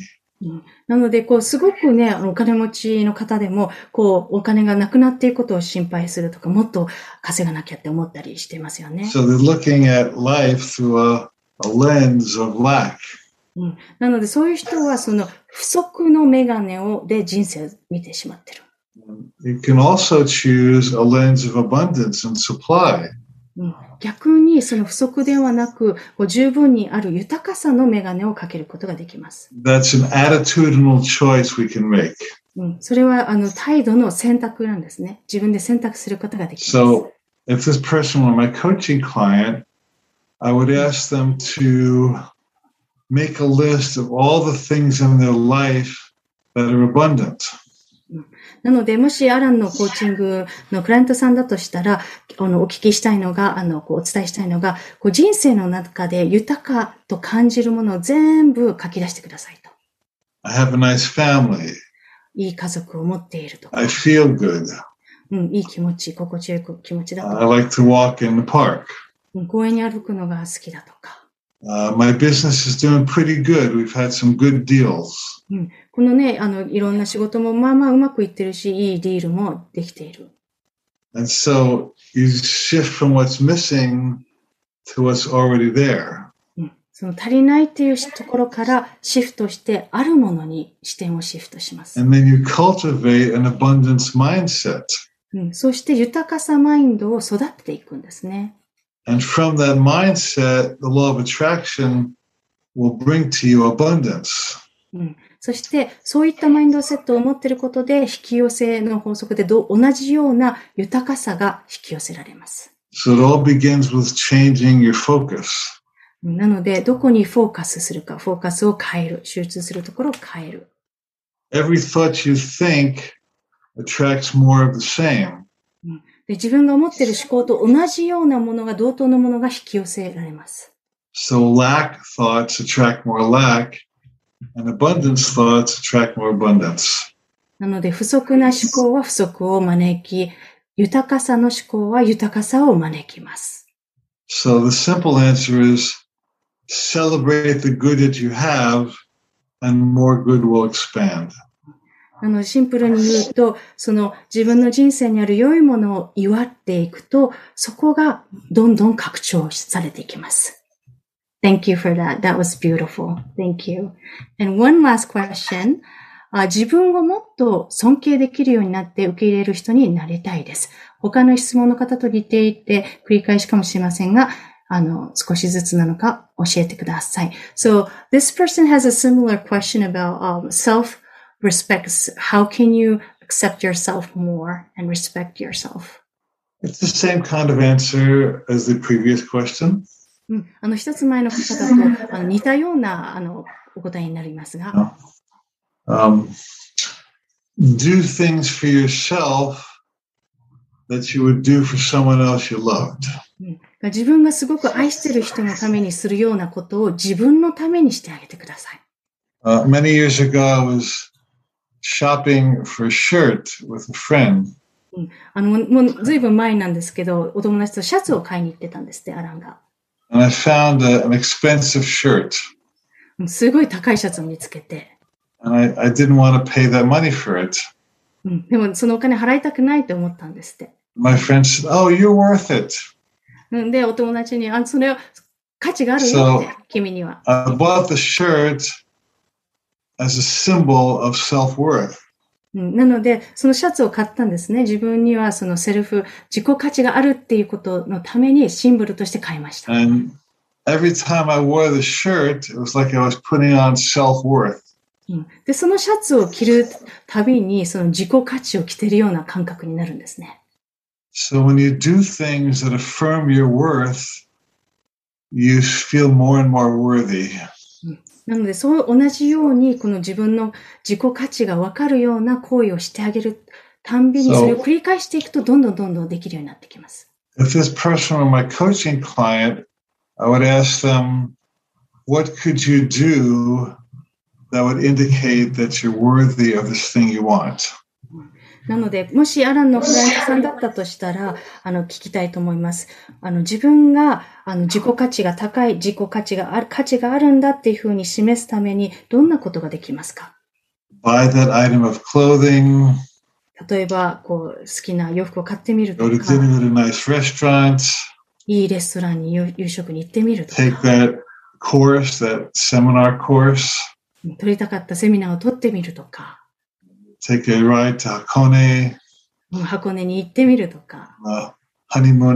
なので、こう、すごくね、お金持ちの方でも、こう、お金がなくなっていくことを心配するとか、もっと稼がなきゃって思ったりしてますよね。So they're looking at life through a, a lens of lack. うん、なので、そういう人は、その、不足のメガネを、で人生を見てしまってる。You can also choose a lens of abundance and supply. うん、逆に、その不足ではなく、十分にある豊かさのメガネをかけることができます。That's an attitudinal choice we can make. うん、それは、あの、態度の選択なんですね。自分で選択することができます。So if this person were my coaching client, I would ask them to make a list of all the things in their life that are abundant. なので、もしアランのコーチングのクライアントさんだとしたら、あの、お聞きしたいのが、あの、こうお伝えしたいのが、こう人生の中で豊かと感じるものを全部書き出してくださいと。I have a nice family. いい家族を持っているとか、I feel good. うん、いい気持ち、心地よい気持ちだと I か、like to walk in the park. うん公園に歩くのが好きだとか、Uh, my business is doing pretty good. We've had some good deals. このね、あの、いろんな仕事もまあまあうまくいってるし、いいディールもできている。And so you shift from what's missing to what's already there. うん、その足りないっていうところからシフトして、あるものに視点をシフトします。And then you cultivate an abundance mindset. うん、そして豊かさマインドを育てていくんですね。And from that mindset, the law of attraction will bring to you abundance. うん、そして、そういったマインドセットを持っていることで、引き寄せの法則でど同じような豊かさが引き寄せられます。So it all begins with changing your focus. うんなので、どこにフォーカスするか、フォーカスを変える、集中するところを変える。Every thought you think attracts more of the same. で自分が思っている思考と同じようなものが、同等のものが引き寄せられます。So lack thoughts attract more lack, なので、不足な思考は不足を招き、豊かさの思考は豊かさを招きます。So the simple answer is celebrate the good that you have and more good will expand. あのシンプルに言うと、その自分の人生にある良いものを祝っていくと、そこがどんどん拡張されていきます。Thank you for that. That was beautiful. Thank you. And one last question. あ自分をもっと尊敬できるようになって受け入れる人になりたいです。他の質問の方と似ていて繰り返しかもしれませんが、 あの、少しずつなのか教えてください。So, this person has a similar question about、um, self-respect. How can you accept yourself more and respect yourself? It's the same kind of answer as the previous question. うん、あの、一つ前の方だと、あの似たような、あの、お答えになりますが。Um, do things for yourself that you would do for someone else you loved. 自分がすごく愛している人のためにするようなことを自分のためにしてあげてください。Uh, many years ago, I was shopping for a shirt with a friend. あの、もうずいぶん前なんですけど、お友達とシャツを買いに行ってたんですって、アランが。And I found a, an expensive shirt. すごい高いシャツを見つけて。And I, I didn't want to pay that money for it. うん、でもそのお金払いたくないと思ったんですって。My friend said, Oh, you're worth it. で、お友達に、あ、それ価値があるよって、so, 君には。I bought the shirt as a symbol of Self-worth. なので、そのシャツを買ったんですね。自分にはそのセルフ、自己価値があるっていうことのためにシンボルとして買いました。And every time I wore the shirt, it was like I was putting on self-worth. で、そのシャツを着るたびに、その自己価値を着てるような感覚になるんですね。So when you do things that affirm your worth, you feel more and more worthy. なので、そう同じように、この自分の自己価値がわかるような行為をしてあげるたんびに、それを繰り返していくと、どんどんどんどんできるようになってきます。If this person were my coaching client, I would ask them, what could you do that would indicate that you're worthy of this thing you want? なので、もしアランのクライアントさんだったとしたら、あの、聞きたいと思います。あの、自分が、あの、自己価値が高い、自己価値がある、価値があるんだっていうふうに示すために、どんなことができますか ?buy that item of clothing. 例えば、こう、好きな洋服を買ってみるとか。go to dinner at a nice restaurant. いいレストランに夕食に行ってみるとか。take that course, that seminar course. 取りたかったセミナーを取ってみるとか。take a ride to 箱根。箱根に行ってみるとか。ハニム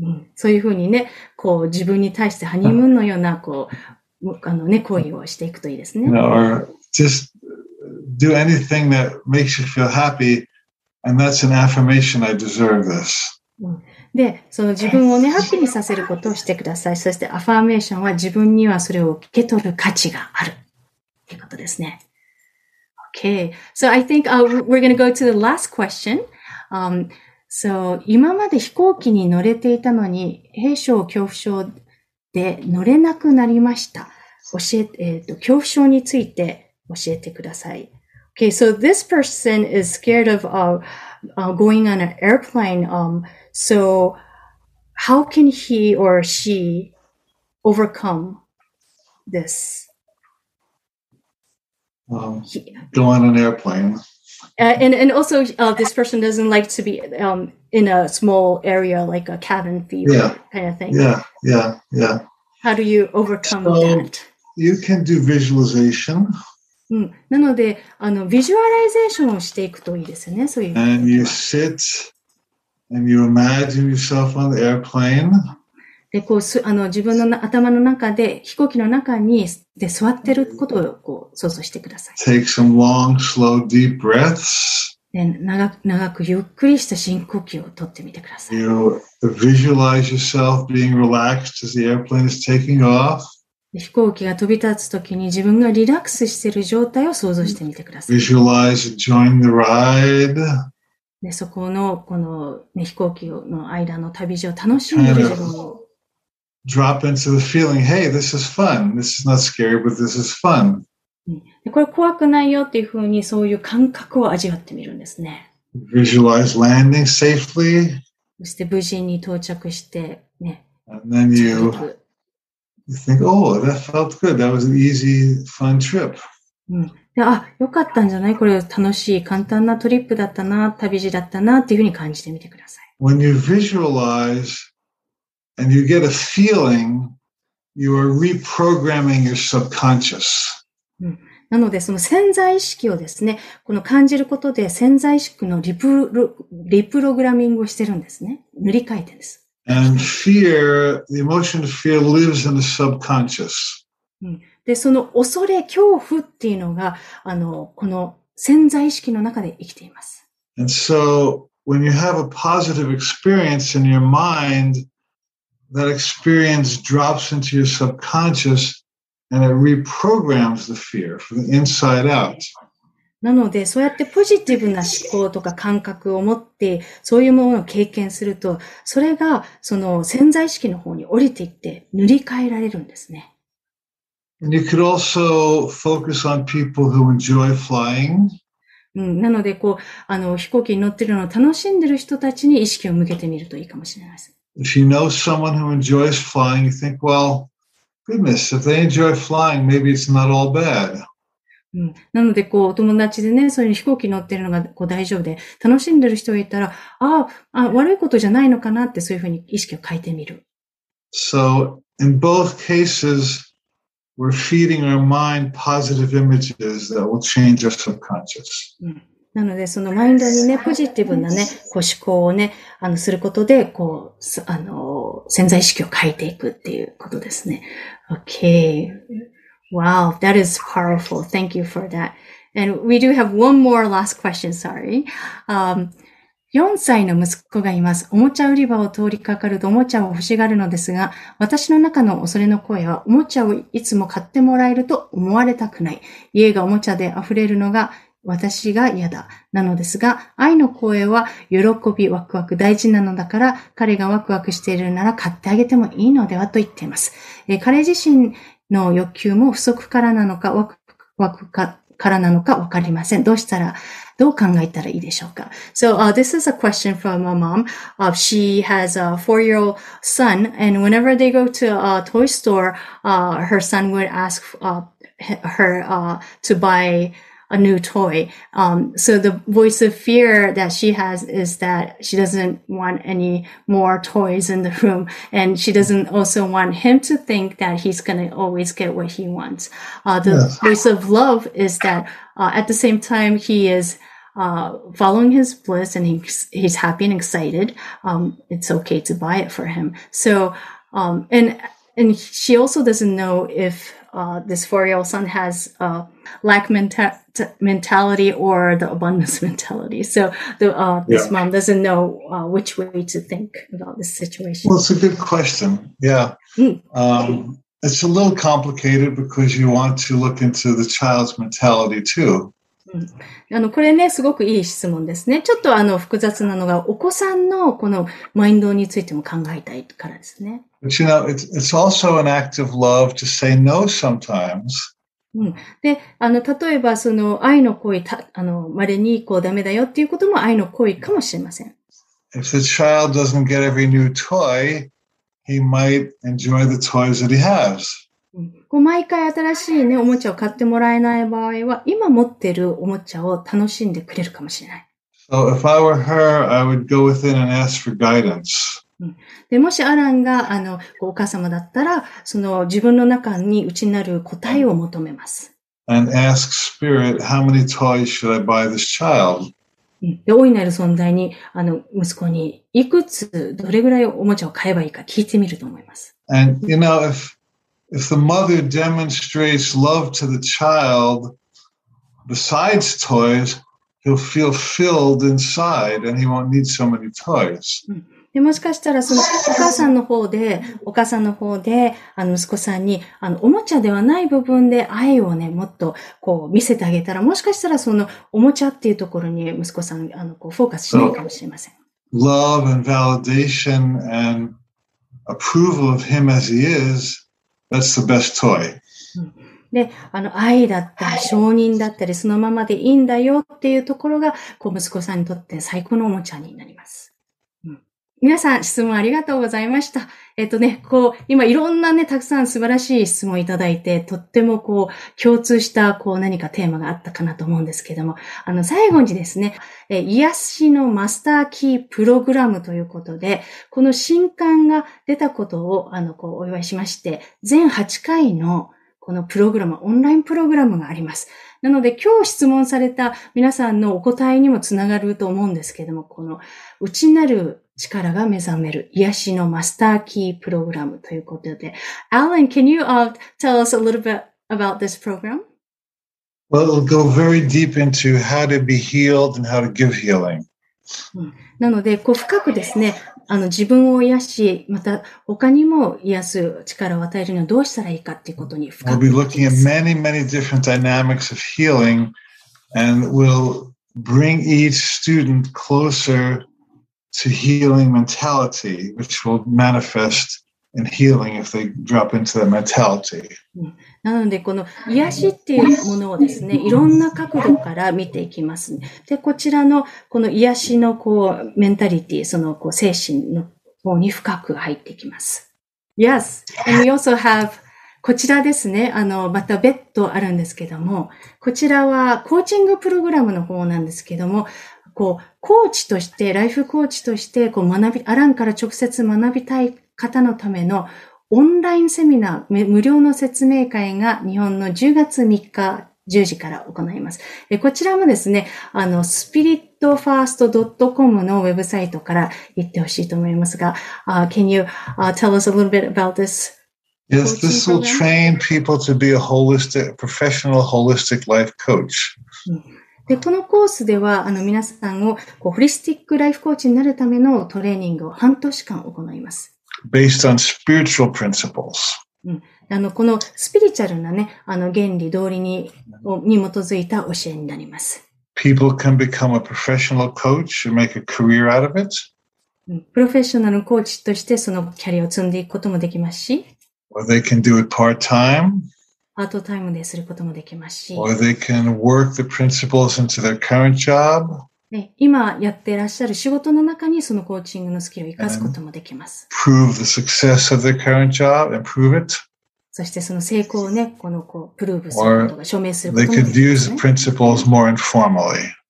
ーンエクスプレス。そういうふうにね、こう自分に対してハニムーンのような、こう、あのね、行為をしていくといいですね。Or just do anything that makes you feel happy, and that's an affirmation I deserve this. で、その自分をね、ハッピーにさせることをしてください。そしてアファーメーションは自分にはそれを受け取る価値がある。っていうことですね。Okay. So I think、uh, we're going to go to the last question. Um, so 今まで飛行機に乗れていたのに、兵将恐怖症で乗れなくなりました。教えて、えっ、ー、と、恐怖症について教えてください。Okay, so this person is scared of uh, uh, going on an airplane. Um, So how can he or she overcome this? Um, go on an airplane. Uh, and and also, uh, this person doesn't like to be um, in a small area like a cabin fever yeah. kind of thing. Yeah, yeah, yeah. How do you overcome so that? You can do visualization. うん、なので、あの、ビジュアライゼーションをしていくといいですね、そういう。And you sit And you imagine yourself on the airplane. で、こう、すあの、自分の頭の中で、飛行機の中に、で、座ってることを、こう、想像してください。Take some long, slow, deep breaths. で、長く、長くゆっくりした深呼吸をとってみてください。You visualize yourself being relaxed as the airplane is taking off. 飛行機が飛び立つときに自分がリラックスしている状態を想像してみてください。Visualize enjoying the ride. で、そこの、この、ね、飛行機の間の旅路を楽しんでる自分を。drop into the feeling, hey, this is fun. This is not scary, but this is fun. これ怖くないよっていうふうにそういう感覚を味わってみるんですね。Visualize landing safely. そして無事に到着してね。And then you, you think, oh, that felt good. That was an easy, fun trip. うん、で、あ、よかったんじゃないこれ楽しい、簡単なトリップだったな、旅路だったな、っていうふうに感じてみてください。When you visualize and you get a feeling, you are reprogramming your subconscious. うん、なので、その潜在意識をですね、この感じることで潜在意識のリプロリプログラミングをしてるんですね。塗り替えてるんです。 And fear, the emotion of fear lives in the subconscious. で、その恐れ、恐怖っていうのが、あの、この潜在意識の中で生きています。And so, when you have a positive experience in your mind, that experience drops into your subconscious and it reprograms the fear from the inside out. なので、そうやってポジティブな思考とか感覚を持って、そういうものを経験すると、それがその潜在意識の方に降りていって塗り替えられるんですね。You could also focus on people who enjoy flying. うん、なので、こう、あの、飛行機に乗ってるのを楽しんでる人たちに意識を向けてみるといいかもしれないです。If you know someone who enjoys flying, you think, well, goodness, if they enjoy flying, maybe it's not all bad. うん、なので、こう、お友達でね、そういう飛行機乗ってるのがこう大丈夫で、楽しんでる人がいたら、ああ、悪いことじゃないのかなって、そういうふうに意識を変えてみる。So, in both cases, we're feeding our mind positive images that will change our subconscious. なので、そのマインドにね、ポジティブなね、こう思考をね、あの、することで、こう、あの、潜在意識を変えていくっていうことですね。Okay. Wow, that is powerful. Thank you for that. And we do have one more last question, sorry. Um, 4歳の息子がいます。おもちゃ売り場を通りかかるとおもちゃを欲しがるのですが、私の中の恐れの声は、おもちゃをいつも買ってもらえると思われたくない。家がおもちゃで溢れるのが私が嫌だ。なのですが、愛の声は喜び、ワクワク、大事なのだから、彼がワクワクしているなら買ってあげてもいいのではと言っています。彼自身の欲求も不足からなのか、ワクワクか,らなのかわかりません。どうしたら、どう考えたらいいでしょうか ?So, this is a question from my mom. She has a four-year-old son, and whenever they go to a toy store, her son will ask her to buy a new toy. Um, so the voice of fear that she has is that she doesn't want any more toys in the room. And she doesn't also want him to think that he's going to always get what he wants. Uh, the yes. voice of love is that, uh, at the same time, he is, uh, following his bliss and he's, he's happy and excited. Um, it's okay to buy it for him. So, um, and, and she also doesn't know if, uh, this four-year-old son has, uh, lack menta- mentality or the abundance mentality. So the, uh, this yeah. mom doesn't know uh, which way to think about this situation. Well, it's a good question. Yeah. Mm. Um, it's a little complicated because you want to look into the child's mentality too. うん、あの、これね、すごくいい質問ですね。ちょっとあの、複雑なのが、お子さんのこのマインドについても考えたいからですね。 But you know, it's, it's also an act of love to say no sometimes. うん。で、あの、例えば、その、愛の行為、た、あの、稀に、こう、ダメだよっていうことも愛の行為かもしれません。If the child doesn't get every new toy, he might enjoy the toys that he has. こう毎回新しいね、おもちゃを買ってもらえない場合は、今持ってるおもちゃを楽しんでくれるかもしれない。So if I were her, I would go within and ask for guidance. で、もしアランが、あの、お母様だったら、その自分の中に内なる答えを求めます。And ask spirit, how many toys should I buy this child? で、大いなる存在に、あの、息子に、いくつ、どれぐらいおもちゃを買えばいいか聞いてみると思います。And, you know, if, if the mother demonstrates love to the child, besides toys, he'll feel filled inside and he won't need so many toys. で、もしかしたらそのお母さんの方で、お母さんの方で、あの息子さんに、あの、おもちゃではない部分で愛をね、もっとこう見せてあげたら、もしかしたらそのおもちゃっていうところに息子さん、あの、こうフォーカスしないかもしれません。Love and validation and approval of him as he is, that's the best toy. で、あの、愛だったり、承認だったり、そのままでいいんだよっていうところが、こう、息子さんにとって最高のおもちゃになります。皆さん質問ありがとうございました。えっ、とね、こう、今いろんなね、たくさん素晴らしい質問いただいて、とってもこう、共通した、こう、何かテーマがあったかなと思うんですけども、あの、最後にですね、え癒しのマスターキープログラムということで、この新刊が出たことを、あの、こう、お祝いしまして、全8回のこのプログラム、オンラインプログラムがあります。なので今日質問された皆さんのお答えにもつながると思うんですけども、この内なる力が目覚める癒しのマスターキープログラムということで、Alan, can you、uh, tell us a little bit about this program? Well, it'll go very deep into how to be healed and how to give healing. なので、こう深くですね、あの自分を癒し、また他にも癒す力を与えるにはどうしたらいいかっていうことに深く。We'll be looking at many, many different dynamics of healing and we'll bring each student closer to healing mentality, which will manifest in healing if they drop into that mentality. なので、この癒しっていうものをですね、いろんな角度から見ていきます、で、こちらの、この癒しのこう、メンタリティ、そのこう精神の方に深く入ってきます。Yes. And we also have こちらですね。あの、また別途あるんですけども、こちらはコーチングプログラムの方なんですけども、こう、コーチとして、ライフコーチとして、こう学び、アランから直接学びたい方のためのオンラインセミナー、無料の説明会が日本の10月3日10時から行います。こちらもですね、あの、spiritfirst.com のウェブサイトから行ってほしいと思いますが、uh, can you、uh, tell us a little bit about this? Yes, this will train people to be a holistic, professional holistic life coach. で、このコースでは、あの、皆さんを、こう、ホリスティックライフコーチになるためのトレーニングを半年間行います。based on spiritual principles. うん、あの、このスピリチュアルなね、あの原理、道理にに基づいた教えになります。People can become a professional coach and make a career out of it. プロフェッショナルコーチとしてそのキャリアを積んでいくこともできますし、or they can do it part-time. パートタイムですることもできますし、or they can work the principles into their current job. ね、今やっていらっしゃる仕事の中にそのコーチングのスキルを活かすこともできます。prove the success of their current job and prove it. そしてその成功をね、このこう、プルーブすることが証明することもできます、ね。They could use the principles more informally.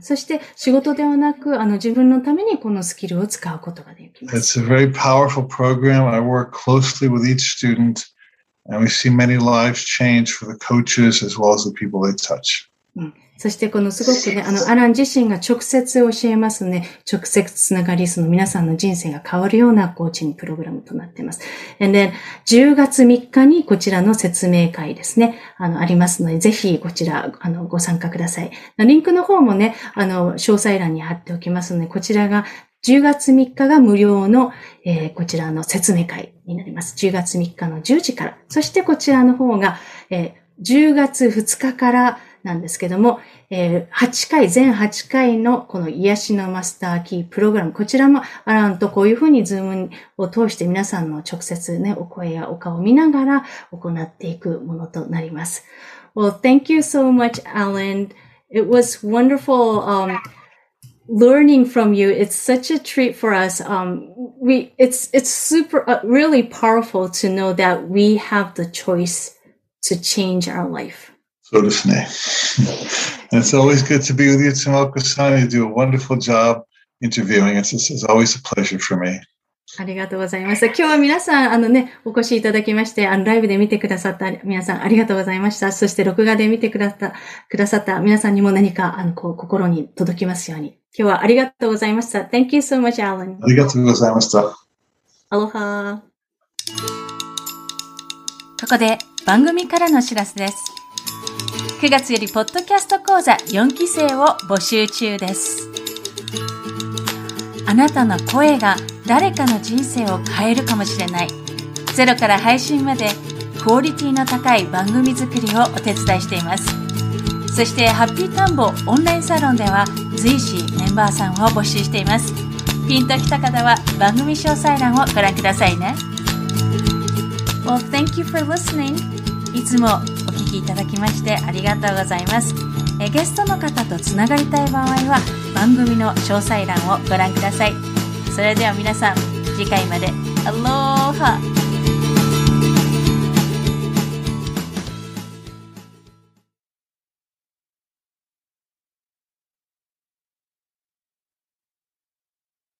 そして仕事ではなく、あの自分のためにこのスキルを使うことができます。It's a very powerful program. I work closely with each student and we see many lives change for the coaches as well as the people they touch. そしてこのすごくね、あの、アラン自身が直接教えますね。直接つながり、その皆さんの人生が変わるようなコーチングプログラムとなっています。で、10月3日にこちらの説明会ですね、あの、ありますので、ぜひこちら、あの、ご参加ください。リンクの方もね、あの、詳細欄に貼っておきますので、こちらが10月3日が無料の、えー、こちらの説明会になります。10月3日の10時から。そしてこちらの方が、えー、10月2日からなんですけども、えー、8回、全8回のこの癒しのマスターキープログラム、こちらもアランとこういうふうに Zoomを通して皆さんの直接ね、お声やお顔を見ながら行っていくものとなります。Well, thank you so much, Alan. It was wonderful, um, learning from you. It's such a treat for us. Um, we, it's, it's super, uh, really powerful to know that we have the choice to change our life. そうですね。It's always good to be with you, Tsumoka-san. You do a wonderful job interviewing us. It's always a pleasure for me. ありがとうございました。今日は皆さん、あのね、お越しいただきまして、あの、ライブで見てくださった皆さん、ありがとうございました。そして、録画で見てくださった、くださった皆さんにも何か、あの、こう、心に届きますように。今日はありがとうございました。Thank you so much, Alan. ありがとうございました。アロハここで番組からのお知らせです。9月よりポッドキャスト講座4期生を募集中です。あなたの声が誰かの人生を変えるかもしれない。ゼロから配信までクオリティの高い番組作りをお手伝いしています。そしてハッピータンボオンラインサロンでは随時メンバーさんを募集しています。ピンときた方は番組詳細欄をご覧くださいね。Well, thank you for listening. いつもきいただきましてありがとうございます。えゲストの方とつながりたい場合は番組の詳細欄をご覧ください。それでは皆さん、次回まで。アローハ